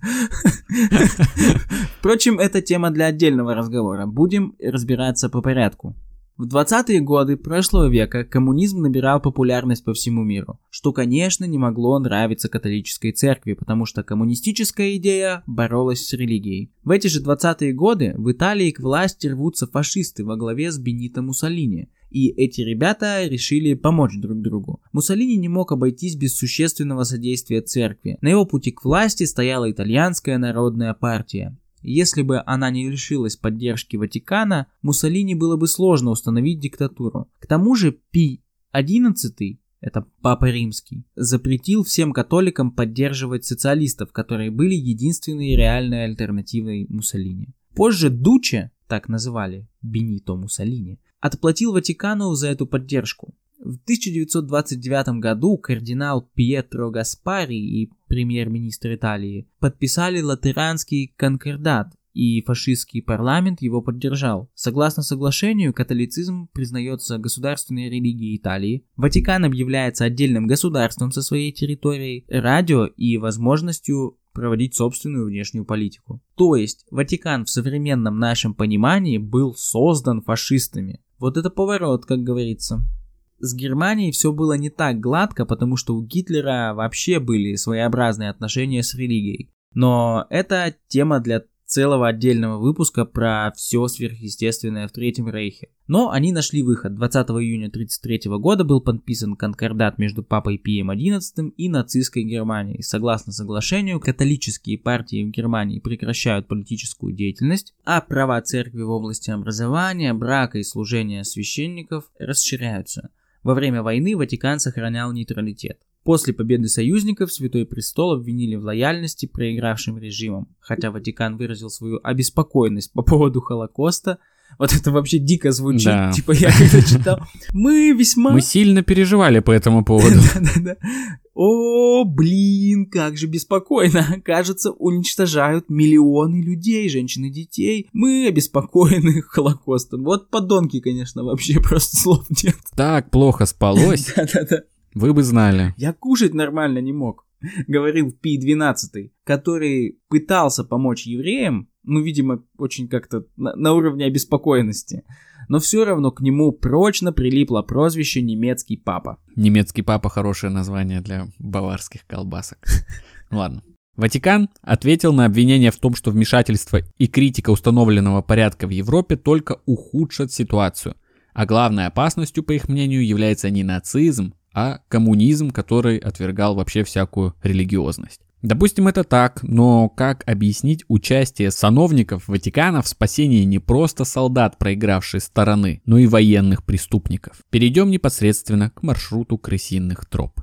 Впрочем, это тема для отдельного разговора. Будем разбираться по порядку. В 20-е годы прошлого века коммунизм набирал популярность по всему миру, что, конечно, не могло нравиться католической церкви, потому что коммунистическая идея боролась с религией. В эти же 20-е годы в Италии к власти рвутся фашисты во главе с Бенито Муссолини, и эти ребята решили помочь друг другу. Муссолини не мог обойтись без существенного содействия церкви. На его пути к власти стояла итальянская народная партия. Если бы она не лишилась поддержки Ватикана, Муссолини было бы сложно установить диктатуру. К тому же Пи XI, это Папа Римский, запретил всем католикам поддерживать социалистов, которые были единственной реальной альтернативой Муссолини. Позже Дуче, так называли Бенито Муссолини, отплатил Ватикану за эту поддержку. В 1929 году кардинал Пьетро Гаспари и премьер-министр Италии подписали Латеранский конкордат, и фашистский парламент его поддержал. Согласно соглашению, католицизм признается государственной религией Италии, Ватикан объявляется отдельным государством со своей территорией, радио и возможностью проводить собственную внешнюю политику. То есть Ватикан в современном нашем понимании был создан фашистами. Вот это поворот, как говорится с Германией все было не так гладко, потому что у Гитлера вообще были своеобразные отношения с религией. Но это тема для целого отдельного выпуска про все сверхъестественное в Третьем Рейхе. Но они нашли выход. 20 июня 1933 года был подписан конкордат между Папой Пием XI и нацистской Германией. Согласно соглашению, католические партии в Германии прекращают политическую деятельность, а права церкви в области образования, брака и служения священников расширяются – во время войны Ватикан сохранял нейтралитет. После победы союзников Святой Престол обвинили в лояльности проигравшим режимам, хотя Ватикан выразил свою обеспокоенность по поводу Холокоста. Вот это вообще дико звучит, да. типа я когда читал. Мы весьма... Мы сильно переживали по этому поводу. Да-да-да. О, блин, как же беспокойно. Кажется, уничтожают миллионы людей, женщин и детей. Мы обеспокоены Холокостом. Вот подонки, конечно, вообще просто слов нет. Так плохо спалось. Да-да-да. Вы бы знали. Я кушать нормально не мог. Говорил Пи-12, который пытался помочь евреям, ну, видимо, очень как-то на, на уровне обеспокоенности но все равно к нему прочно прилипло прозвище «немецкий папа». Немецкий папа – хорошее название для баварских колбасок. Ладно. Ватикан ответил на обвинение в том, что вмешательство и критика установленного порядка в Европе только ухудшат ситуацию, а главной опасностью, по их мнению, является не нацизм, а коммунизм, который отвергал вообще всякую религиозность. Допустим, это так, но как объяснить участие сановников Ватикана в спасении не просто солдат проигравшей стороны, но и военных преступников? Перейдем непосредственно к маршруту крысиных троп.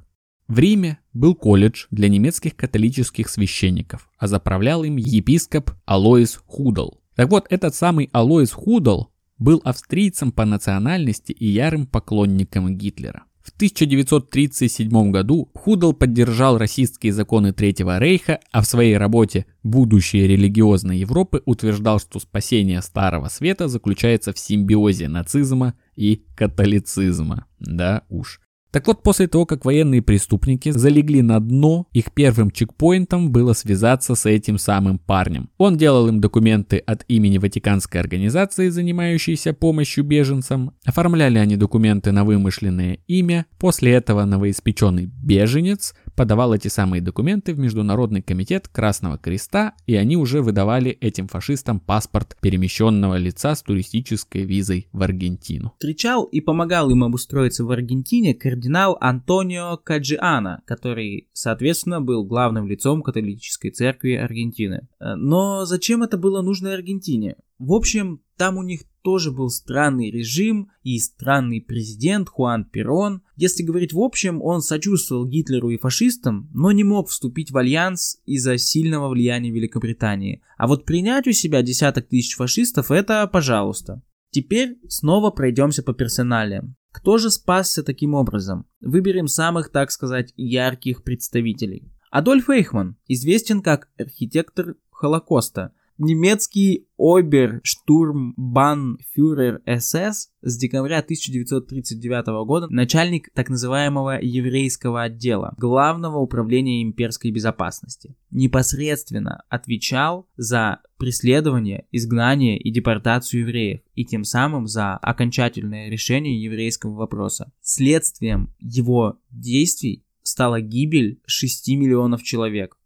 В Риме был колледж для немецких католических священников, а заправлял им епископ Алоис Худал. Так вот, этот самый Алоис Худал был австрийцем по национальности и ярым поклонником Гитлера. В 1937 году Худл поддержал расистские законы Третьего Рейха, а в своей работе «Будущее религиозной Европы» утверждал, что спасение Старого Света заключается в симбиозе нацизма и католицизма. Да уж. Так вот, после того, как военные преступники залегли на дно, их первым чекпоинтом было связаться с этим самым парнем. Он делал им документы от имени Ватиканской организации, занимающейся помощью беженцам. Оформляли они документы на вымышленное имя. После этого новоиспеченный беженец подавал эти самые документы в Международный комитет Красного Креста, и они уже выдавали этим фашистам паспорт перемещенного лица с туристической визой в Аргентину. Встречал и помогал им обустроиться в Аргентине кардинал Антонио Каджиана, который, соответственно, был главным лицом католической церкви Аргентины. Э, но зачем это было нужно Аргентине? В общем, там у них тоже был странный режим и странный президент Хуан Перон. Если говорить в общем, он сочувствовал Гитлеру и фашистам, но не мог вступить в альянс из-за сильного влияния Великобритании. А вот принять у себя десяток тысяч фашистов – это пожалуйста. Теперь снова пройдемся по персоналиям. Кто же спасся таким образом? Выберем самых, так сказать, ярких представителей. Адольф Эйхман известен как архитектор Холокоста – немецкий оберштурмбанфюрер СС с декабря 1939 года начальник так называемого еврейского отдела Главного управления имперской безопасности. Непосредственно отвечал за преследование, изгнание и депортацию евреев, и тем самым за окончательное решение еврейского вопроса. Следствием его действий стала гибель 6 миллионов человек.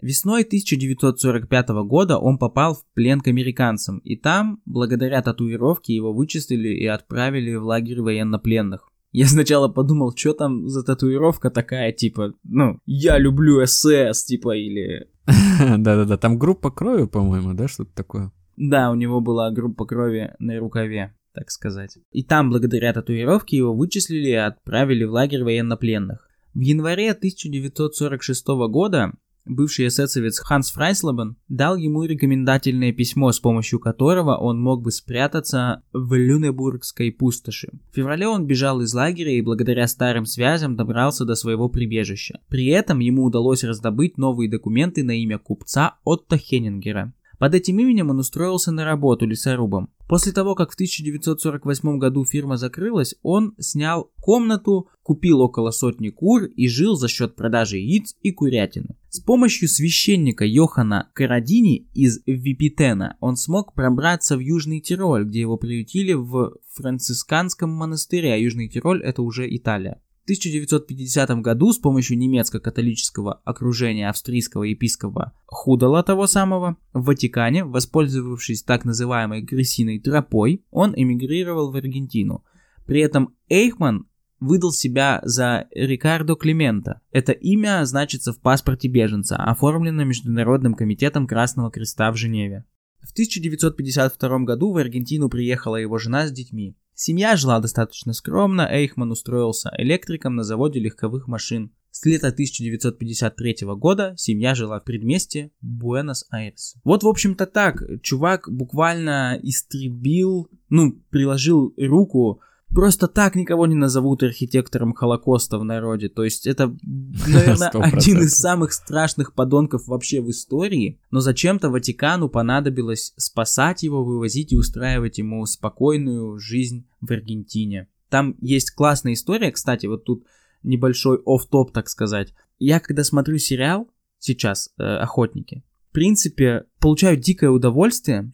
Весной 1945 года он попал в плен к американцам, и там, благодаря татуировке, его вычислили и отправили в лагерь военнопленных. Я сначала подумал, что там за татуировка такая, типа, ну, я люблю СС, типа, или... Да-да-да, там группа крови, по-моему, да, что-то такое? Да, у него была группа крови на рукаве, так сказать. И там, благодаря татуировке, его вычислили и отправили в лагерь военнопленных. В январе 1946 года бывший эсэсовец Ханс Фрайслобен дал ему рекомендательное письмо, с помощью которого он мог бы спрятаться в Люнебургской пустоши. В феврале он бежал из лагеря и благодаря старым связям добрался до своего прибежища. При этом ему удалось раздобыть новые документы на имя купца Отто Хеннингера. Под этим именем он устроился на работу лесорубом. После того, как в 1948 году фирма закрылась, он снял комнату, купил около сотни кур и жил за счет продажи яиц и курятины. С помощью священника Йохана Карадини из Випитена он смог пробраться в Южный Тироль, где его приютили в францисканском монастыре, а Южный Тироль это уже Италия. 1950 году с помощью немецко-католического окружения австрийского епископа Худала того самого в Ватикане, воспользовавшись так называемой крысиной тропой, он эмигрировал в Аргентину. При этом Эйхман выдал себя за Рикардо Климента. Это имя значится в паспорте беженца, оформлено Международным комитетом Красного Креста в Женеве. В 1952 году в Аргентину приехала его жена с детьми. Семья жила достаточно скромно, Эйхман устроился электриком на заводе легковых машин. С лета 1953 года семья жила в предместе Буэнос-Айрес. Вот, в общем-то, так. Чувак буквально истребил, ну, приложил руку просто так никого не назовут архитектором Холокоста в народе. То есть это, наверное, 100%. один из самых страшных подонков вообще в истории. Но зачем-то Ватикану понадобилось спасать его, вывозить и устраивать ему спокойную жизнь в Аргентине. Там есть классная история, кстати, вот тут небольшой оф-топ, так сказать. Я когда смотрю сериал сейчас э, «Охотники», в принципе, получаю дикое удовольствие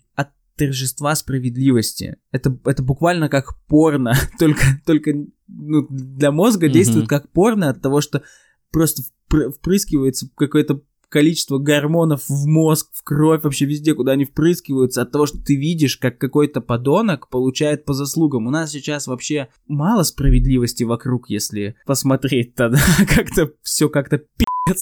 торжества справедливости. Это, это буквально как порно, только, только ну, для мозга mm-hmm. действует как порно от того, что просто впрыскивается какое-то количество гормонов в мозг, в кровь, вообще везде, куда они впрыскиваются, от того, что ты видишь, как какой-то подонок получает по заслугам. У нас сейчас вообще мало справедливости вокруг, если посмотреть тогда, как-то все как-то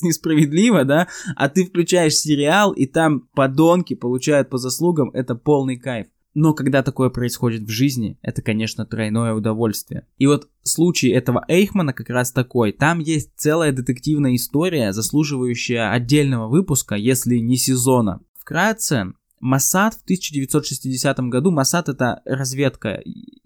несправедливо, да, а ты включаешь сериал, и там подонки получают по заслугам, это полный кайф. Но когда такое происходит в жизни, это, конечно, тройное удовольствие. И вот случай этого Эйхмана как раз такой. Там есть целая детективная история, заслуживающая отдельного выпуска, если не сезона. Вкратце, Моссад в 1960 году, Моссад это разведка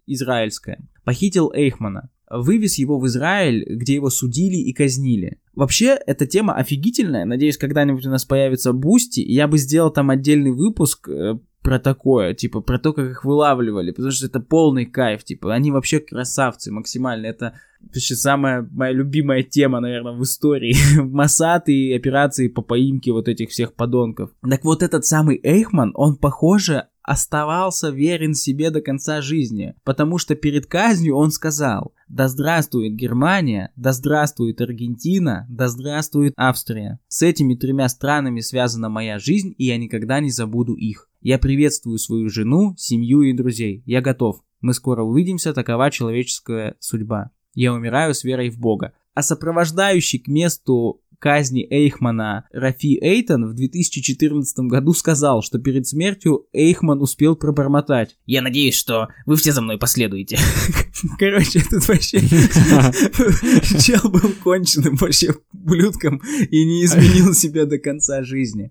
израильская, похитил Эйхмана вывез его в Израиль, где его судили и казнили. Вообще, эта тема офигительная. Надеюсь, когда-нибудь у нас появится Boosty, я бы сделал там отдельный выпуск э, про такое, типа, про то, как их вылавливали, потому что это полный кайф, типа, они вообще красавцы максимально, это вообще самая моя любимая тема, наверное, в истории, Масад и операции по поимке вот этих всех подонков. Так вот этот самый Эйхман, он, похоже, оставался верен себе до конца жизни, потому что перед казнью он сказал «Да здравствует Германия, да здравствует Аргентина, да здравствует Австрия. С этими тремя странами связана моя жизнь, и я никогда не забуду их. Я приветствую свою жену, семью и друзей. Я готов. Мы скоро увидимся, такова человеческая судьба. Я умираю с верой в Бога. А сопровождающий к месту казни Эйхмана Рафи Эйтон в 2014 году сказал, что перед смертью Эйхман успел пробормотать. Я надеюсь, что вы все за мной последуете. Короче, этот вообще... Чел был конченым вообще блюдком и не изменил себя до конца жизни.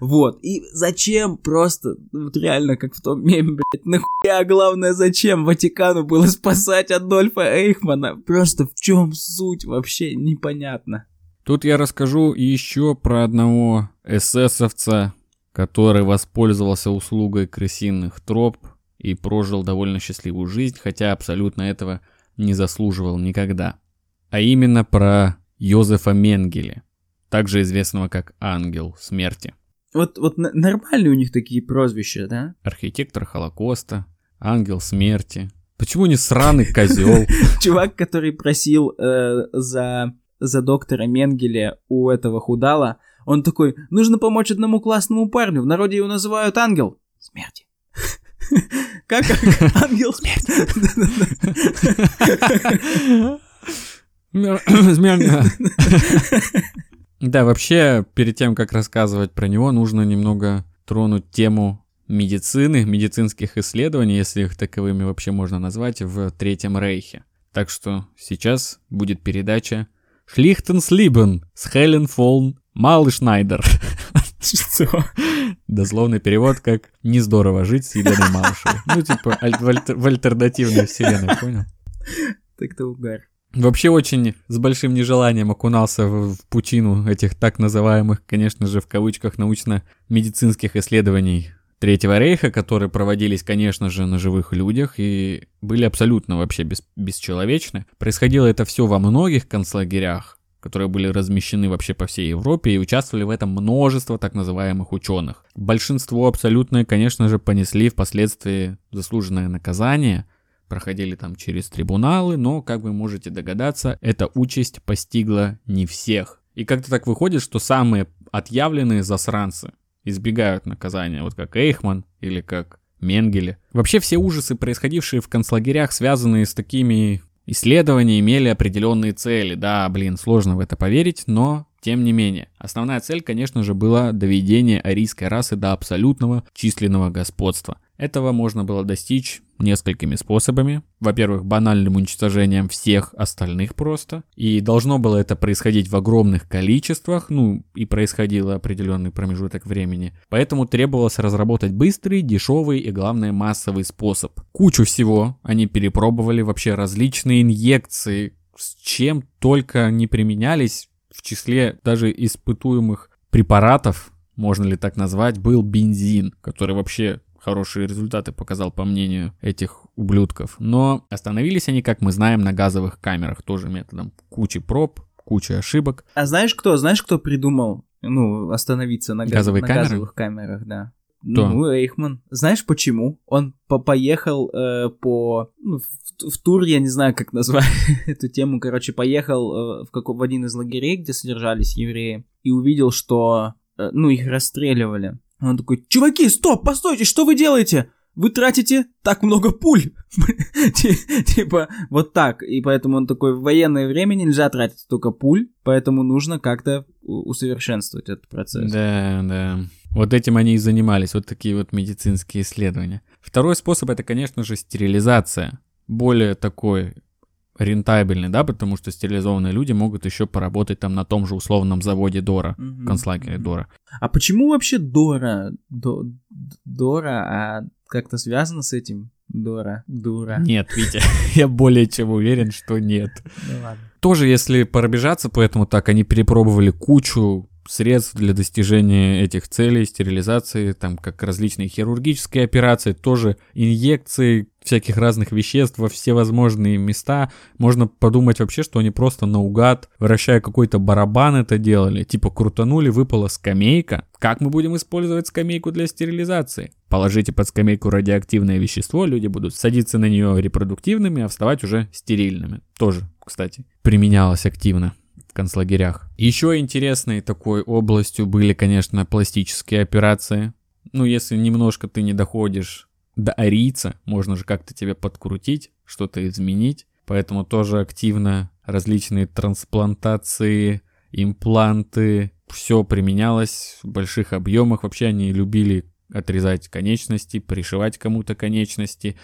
Вот. И зачем просто, вот реально, как в том меме, блядь, нахуя, а главное, зачем Ватикану было спасать Адольфа Эйхмана? Просто в чем суть вообще непонятно. Тут я расскажу еще про одного эсэсовца, который воспользовался услугой крысиных троп и прожил довольно счастливую жизнь, хотя абсолютно этого не заслуживал никогда. А именно про Йозефа Менгеле, также известного как Ангел Смерти. Вот, вот нормальные у них такие прозвища, да? Архитектор Холокоста, Ангел Смерти. Почему не сраный козел? Чувак, который просил э, за, за доктора Менгеля у этого худала, он такой, нужно помочь одному классному парню, в народе его называют ангел смерти. Как как? ангел смерти? Да, вообще, перед тем, как рассказывать про него, нужно немного тронуть тему медицины, медицинских исследований, если их таковыми вообще можно назвать, в Третьем Рейхе. Так что сейчас будет передача «Шлихтенслибен» с Хелен Фолн Малый Шнайдер. Что? Дословный перевод как «Не здорово жить с Еленой Малышевой». Ну, типа, аль- в, в альтернативной вселенной, понял? Так-то угар. Вообще очень с большим нежеланием окунался в, в пучину этих так называемых, конечно же, в кавычках научно-медицинских исследований Третьего рейха, которые проводились, конечно же, на живых людях и были абсолютно вообще бес- бесчеловечны. Происходило это все во многих концлагерях, которые были размещены вообще по всей Европе и участвовали в этом множество так называемых ученых. Большинство абсолютно, конечно же, понесли впоследствии заслуженное наказание, проходили там через трибуналы, но, как вы можете догадаться, эта участь постигла не всех. И как-то так выходит, что самые отъявленные засранцы избегают наказания, вот как Эйхман или как Менгеле. Вообще все ужасы, происходившие в концлагерях, связанные с такими исследованиями, имели определенные цели. Да, блин, сложно в это поверить, но тем не менее. Основная цель, конечно же, была доведение арийской расы до абсолютного численного господства. Этого можно было достичь несколькими способами. Во-первых, банальным уничтожением всех остальных просто. И должно было это происходить в огромных количествах, ну и происходило определенный промежуток времени. Поэтому требовалось разработать быстрый, дешевый и, главное, массовый способ. Кучу всего они перепробовали, вообще различные инъекции, с чем только не применялись, в числе даже испытуемых препаратов, можно ли так назвать, был бензин, который вообще хорошие результаты показал, по мнению этих ублюдков. Но остановились они, как мы знаем, на газовых камерах, тоже методом кучи проб, кучи ошибок. А знаешь кто? Знаешь, кто придумал, ну, остановиться на, газ- Газовые на камеры? газовых камерах, да? Кто? Ну, Эйхман. Знаешь почему? Он по поехал э, по... ну, в, в тур, я не знаю, как назвать эту тему. Короче, поехал э, в, какой, в один из лагерей, где содержались евреи, и увидел, что, э, ну, их расстреливали. Он такой, чуваки, стоп, постойте, что вы делаете? Вы тратите так много пуль. Ти- Типа, вот так. И поэтому он такой, в военное время нельзя тратить столько пуль, поэтому нужно как-то усовершенствовать этот процесс. Да, да. Вот этим они и занимались, вот такие вот медицинские исследования. Второй способ это, конечно же, стерилизация. Более такой рентабельный, да, потому что стерилизованные люди могут еще поработать там на том же условном заводе Дора, Мгм. концлагере Дора. А почему вообще Дора? До- Дора, а как-то связано с этим? Дора, дура. Нет, Витя, я более чем уверен, что нет. Ну ладно. Тоже, если пробежаться по этому так, они перепробовали кучу средств для достижения этих целей, стерилизации, там как различные хирургические операции, тоже инъекции всяких разных веществ во все возможные места. Можно подумать вообще, что они просто наугад, вращая какой-то барабан это делали. Типа крутанули, выпала скамейка. Как мы будем использовать скамейку для стерилизации? Положите под скамейку радиоактивное вещество, люди будут садиться на нее репродуктивными, а вставать уже стерильными. Тоже, кстати, применялось активно концлагерях. Еще интересной такой областью были, конечно, пластические операции. Ну, если немножко ты не доходишь до арийца, можно же как-то тебя подкрутить, что-то изменить. Поэтому тоже активно различные трансплантации, импланты, все применялось в больших объемах. Вообще они любили отрезать конечности, пришивать кому-то конечности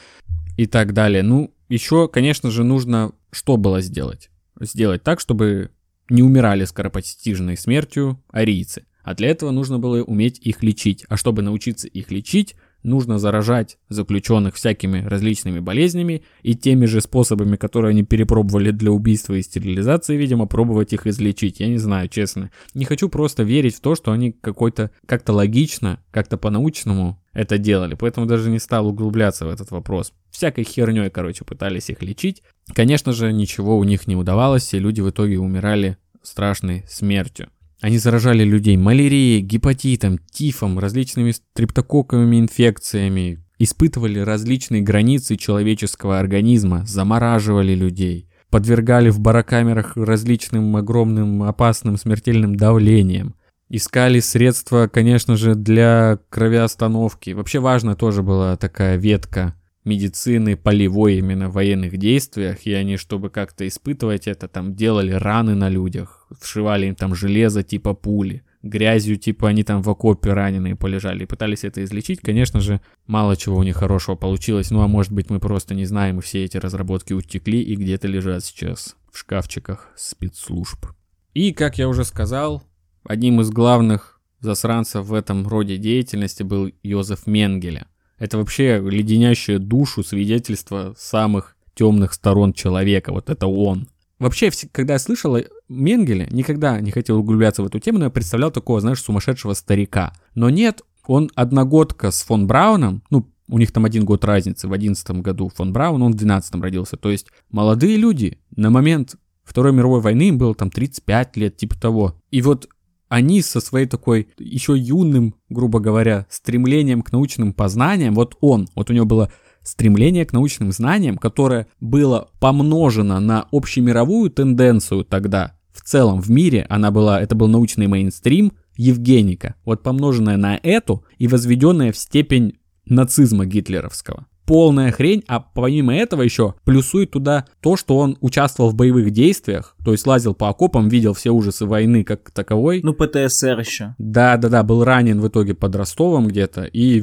и так далее. Ну, еще, конечно же, нужно что было сделать? Сделать так, чтобы не умирали скоропостижной смертью арийцы. А для этого нужно было уметь их лечить. А чтобы научиться их лечить, нужно заражать заключенных всякими различными болезнями и теми же способами, которые они перепробовали для убийства и стерилизации, видимо, пробовать их излечить. Я не знаю, честно. Не хочу просто верить в то, что они какой-то как-то логично, как-то по-научному это делали, поэтому даже не стал углубляться в этот вопрос. Всякой херней, короче, пытались их лечить. Конечно же, ничего у них не удавалось, и люди в итоге умирали страшной смертью. Они заражали людей малярией, гепатитом, тифом, различными стрептококковыми инфекциями, испытывали различные границы человеческого организма, замораживали людей, подвергали в барокамерах различным огромным опасным смертельным давлением, искали средства, конечно же, для кровеостановки. Вообще важно тоже была такая ветка медицины полевой именно в военных действиях, и они, чтобы как-то испытывать это, там делали раны на людях, вшивали им там железо типа пули, грязью типа они там в окопе раненые полежали и пытались это излечить. Конечно же, мало чего у них хорошего получилось, ну а может быть мы просто не знаем, и все эти разработки утекли и где-то лежат сейчас в шкафчиках спецслужб. И, как я уже сказал, одним из главных засранцев в этом роде деятельности был Йозеф Менгеля – это вообще леденящее душу свидетельство самых темных сторон человека. Вот это он. Вообще, когда я слышал Менгеля, никогда не хотел углубляться в эту тему, но я представлял такого, знаешь, сумасшедшего старика. Но нет, он одногодка с фон Брауном, ну, у них там один год разницы, в одиннадцатом году фон Браун, он в двенадцатом родился. То есть молодые люди на момент Второй мировой войны им было там 35 лет, типа того. И вот они со своей такой еще юным, грубо говоря, стремлением к научным познаниям, вот он, вот у него было стремление к научным знаниям, которое было помножено на общемировую тенденцию тогда, в целом в мире, она была, это был научный мейнстрим, Евгеника, вот помноженная на эту и возведенная в степень нацизма гитлеровского полная хрень, а помимо этого еще плюсует туда то, что он участвовал в боевых действиях, то есть лазил по окопам, видел все ужасы войны как таковой. Ну, ПТСР еще. Да-да-да, был ранен в итоге под Ростовом где-то и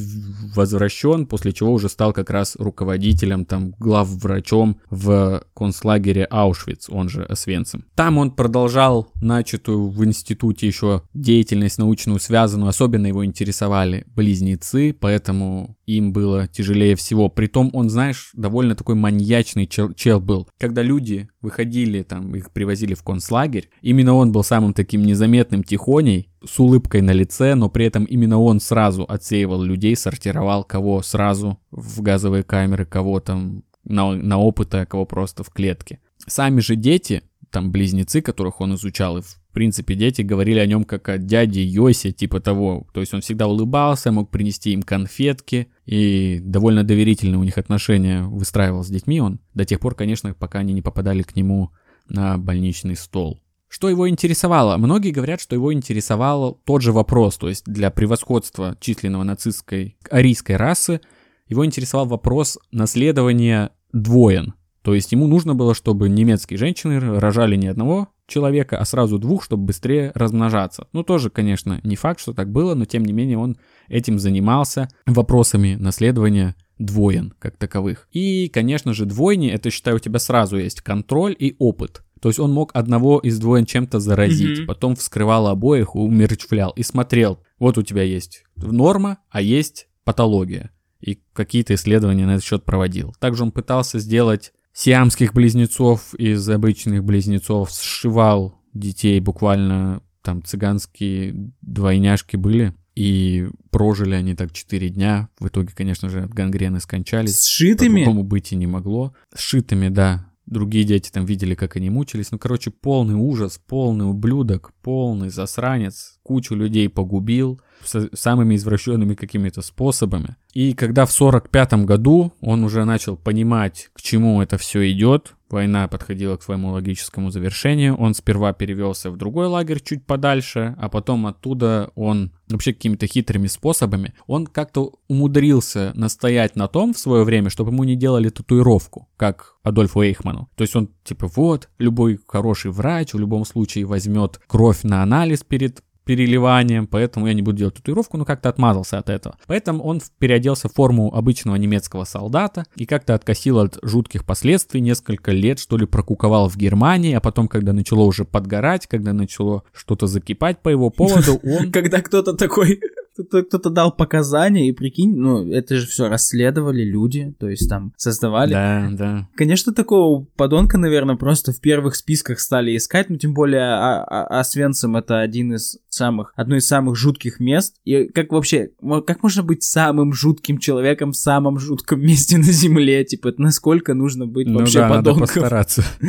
возвращен, после чего уже стал как раз руководителем, там, главврачом в концлагере Аушвиц, он же Освенцим. Там он продолжал начатую в институте еще деятельность научную связанную, особенно его интересовали близнецы, поэтому им было тяжелее всего. Притом он, знаешь, довольно такой маньячный чел, чел был. Когда люди выходили, там, их привозили в концлагерь, именно он был самым таким незаметным тихоней, с улыбкой на лице, но при этом именно он сразу отсеивал людей, сортировал кого сразу в газовые камеры, кого там на, на опыты, а кого просто в клетке. Сами же дети, там близнецы, которых он изучал, и в принципе дети говорили о нем как о дяде Йосе, типа того. То есть он всегда улыбался, мог принести им конфетки, и довольно доверительные у них отношения выстраивал с детьми он, до тех пор, конечно, пока они не попадали к нему на больничный стол. Что его интересовало? Многие говорят, что его интересовал тот же вопрос, то есть для превосходства численного нацистской арийской расы, его интересовал вопрос наследования двоен. То есть ему нужно было, чтобы немецкие женщины рожали не одного человека, а сразу двух, чтобы быстрее размножаться. Ну, тоже, конечно, не факт, что так было, но тем не менее он этим занимался вопросами наследования двоен как таковых. И, конечно же, двойни, это, считаю, у тебя сразу есть контроль и опыт. То есть он мог одного из двоен чем-то заразить, mm-hmm. потом вскрывал обоих, умерчвлял и смотрел. Вот у тебя есть норма, а есть патология. И какие-то исследования на этот счет проводил. Также он пытался сделать сиамских близнецов из обычных близнецов, сшивал детей буквально, там цыганские двойняшки были. И прожили они так 4 дня. В итоге, конечно же, от гангрены скончались. Сшитыми? По-другому быть и не могло. Сшитыми, да. Другие дети там видели, как они мучились. Ну, короче, полный ужас, полный ублюдок, полный засранец. Кучу людей погубил самыми извращенными какими-то способами. И когда в 45 году он уже начал понимать, к чему это все идет, война подходила к своему логическому завершению, он сперва перевелся в другой лагерь чуть подальше, а потом оттуда он вообще какими-то хитрыми способами, он как-то умудрился настоять на том в свое время, чтобы ему не делали татуировку, как Адольфу Эйхману. То есть он типа вот, любой хороший врач в любом случае возьмет кровь на анализ перед переливанием, поэтому я не буду делать татуировку, но как-то отмазался от этого. Поэтому он переоделся в форму обычного немецкого солдата и как-то откосил от жутких последствий, несколько лет что ли прокуковал в Германии, а потом, когда начало уже подгорать, когда начало что-то закипать по его поводу, он... Когда кто-то такой Кто-то, дал показания, и прикинь, ну, это же все расследовали люди, то есть там создавали. Да, да. Конечно, такого подонка, наверное, просто в первых списках стали искать, ну, тем более а, а, Освенцим это один из самых, одно из самых жутких мест. И как вообще, как можно быть самым жутким человеком в самом жутком месте на Земле? Типа, насколько нужно быть Ну вообще да, надо подонком? постараться.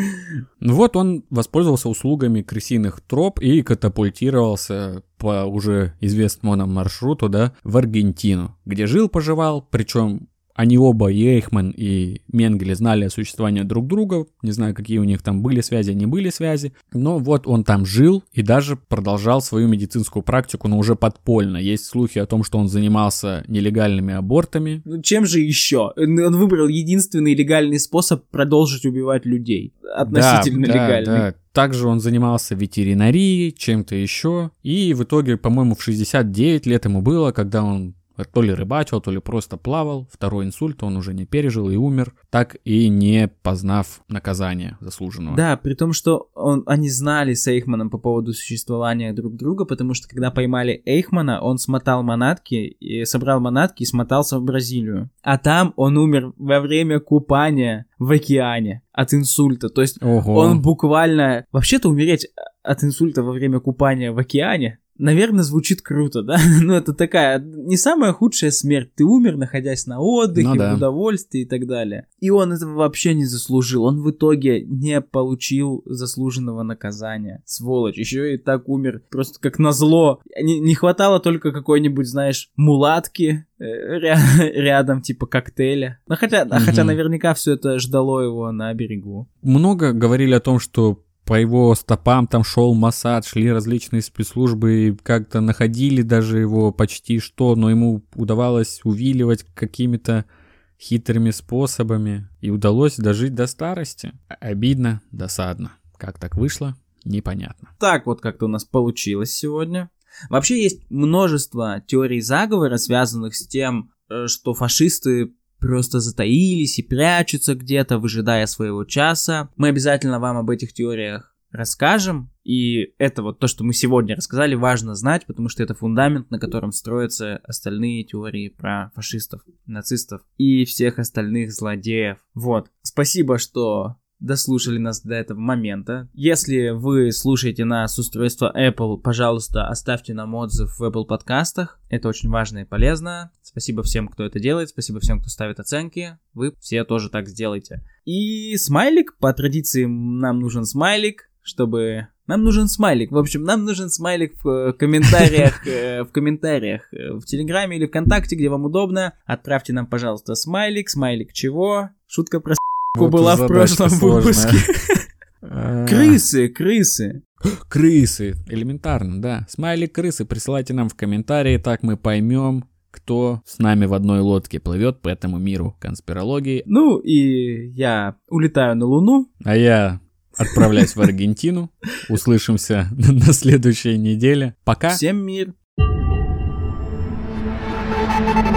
Ну вот он воспользовался услугами крысиных троп и катапультировался по уже известному нам маршруту, да, в Аргентину, где жил-поживал, причем они оба, и Эйхман, и Менгеле, знали о существовании друг друга. Не знаю, какие у них там были связи, не были связи. Но вот он там жил и даже продолжал свою медицинскую практику, но уже подпольно. Есть слухи о том, что он занимался нелегальными абортами. Ну, чем же еще? Он выбрал единственный легальный способ продолжить убивать людей. Относительно Да, да, легальный. да. Также он занимался ветеринарией, чем-то еще. И в итоге, по-моему, в 69 лет ему было, когда он то ли рыбачил, то ли просто плавал. Второй инсульт он уже не пережил и умер, так и не познав наказания заслуженного. Да, при том, что он, они знали с Эйхманом по поводу существования друг друга, потому что когда поймали Эйхмана, он смотал манатки, и собрал манатки и смотался в Бразилию. А там он умер во время купания в океане от инсульта. То есть Ого. он буквально... Вообще-то умереть от инсульта во время купания в океане Наверное, звучит круто, да? Ну, это такая не самая худшая смерть. Ты умер, находясь на отдыхе, Ну да. в удовольствии и так далее. И он этого вообще не заслужил. Он в итоге не получил заслуженного наказания. Сволочь. Еще и так умер. Просто как назло. Не, не хватало только какой-нибудь, знаешь, мулатки э, ря- рядом, типа коктейля. Ну, хотя, а хотя наверняка все это ждало его на берегу. Много говорили о том, что по его стопам там шел Моссад, шли различные спецслужбы, как-то находили даже его почти что, но ему удавалось увиливать какими-то хитрыми способами, и удалось дожить до старости. Обидно, досадно. Как так вышло, непонятно. так вот как-то у нас получилось сегодня. Вообще есть множество теорий заговора, связанных с тем, э, что фашисты просто затаились и прячутся где-то, выжидая своего часа. Мы обязательно вам об этих теориях расскажем. И это вот то, что мы сегодня рассказали, важно знать, потому что это фундамент, на котором строятся остальные теории про фашистов, нацистов и всех остальных злодеев. Вот. Спасибо, что дослушали нас до этого момента. Если вы слушаете нас с устройства Apple, пожалуйста, оставьте нам отзыв в Apple подкастах. Это очень важно и полезно. Спасибо всем, кто это делает. Спасибо всем, кто ставит оценки. Вы все тоже так сделайте. И смайлик. По традиции нам нужен смайлик, чтобы... Нам нужен смайлик. В общем, нам нужен смайлик в э, комментариях, э, в комментариях э, в Телеграме или ВКонтакте, где вам удобно. Отправьте нам, пожалуйста, смайлик. Смайлик чего? Шутка про Вот была в прошлом сложная. выпуске. А, Крысы, крысы. Крысы, элементарно, да. Смайлик крысы присылайте нам в комментарии, так мы поймем, кто с нами в одной лодке плывет по этому миру конспирологии. Ну и я улетаю на Луну. А я отправляюсь в Аргентину. Услышимся на следующей неделе. Пока. Всем мир. Thank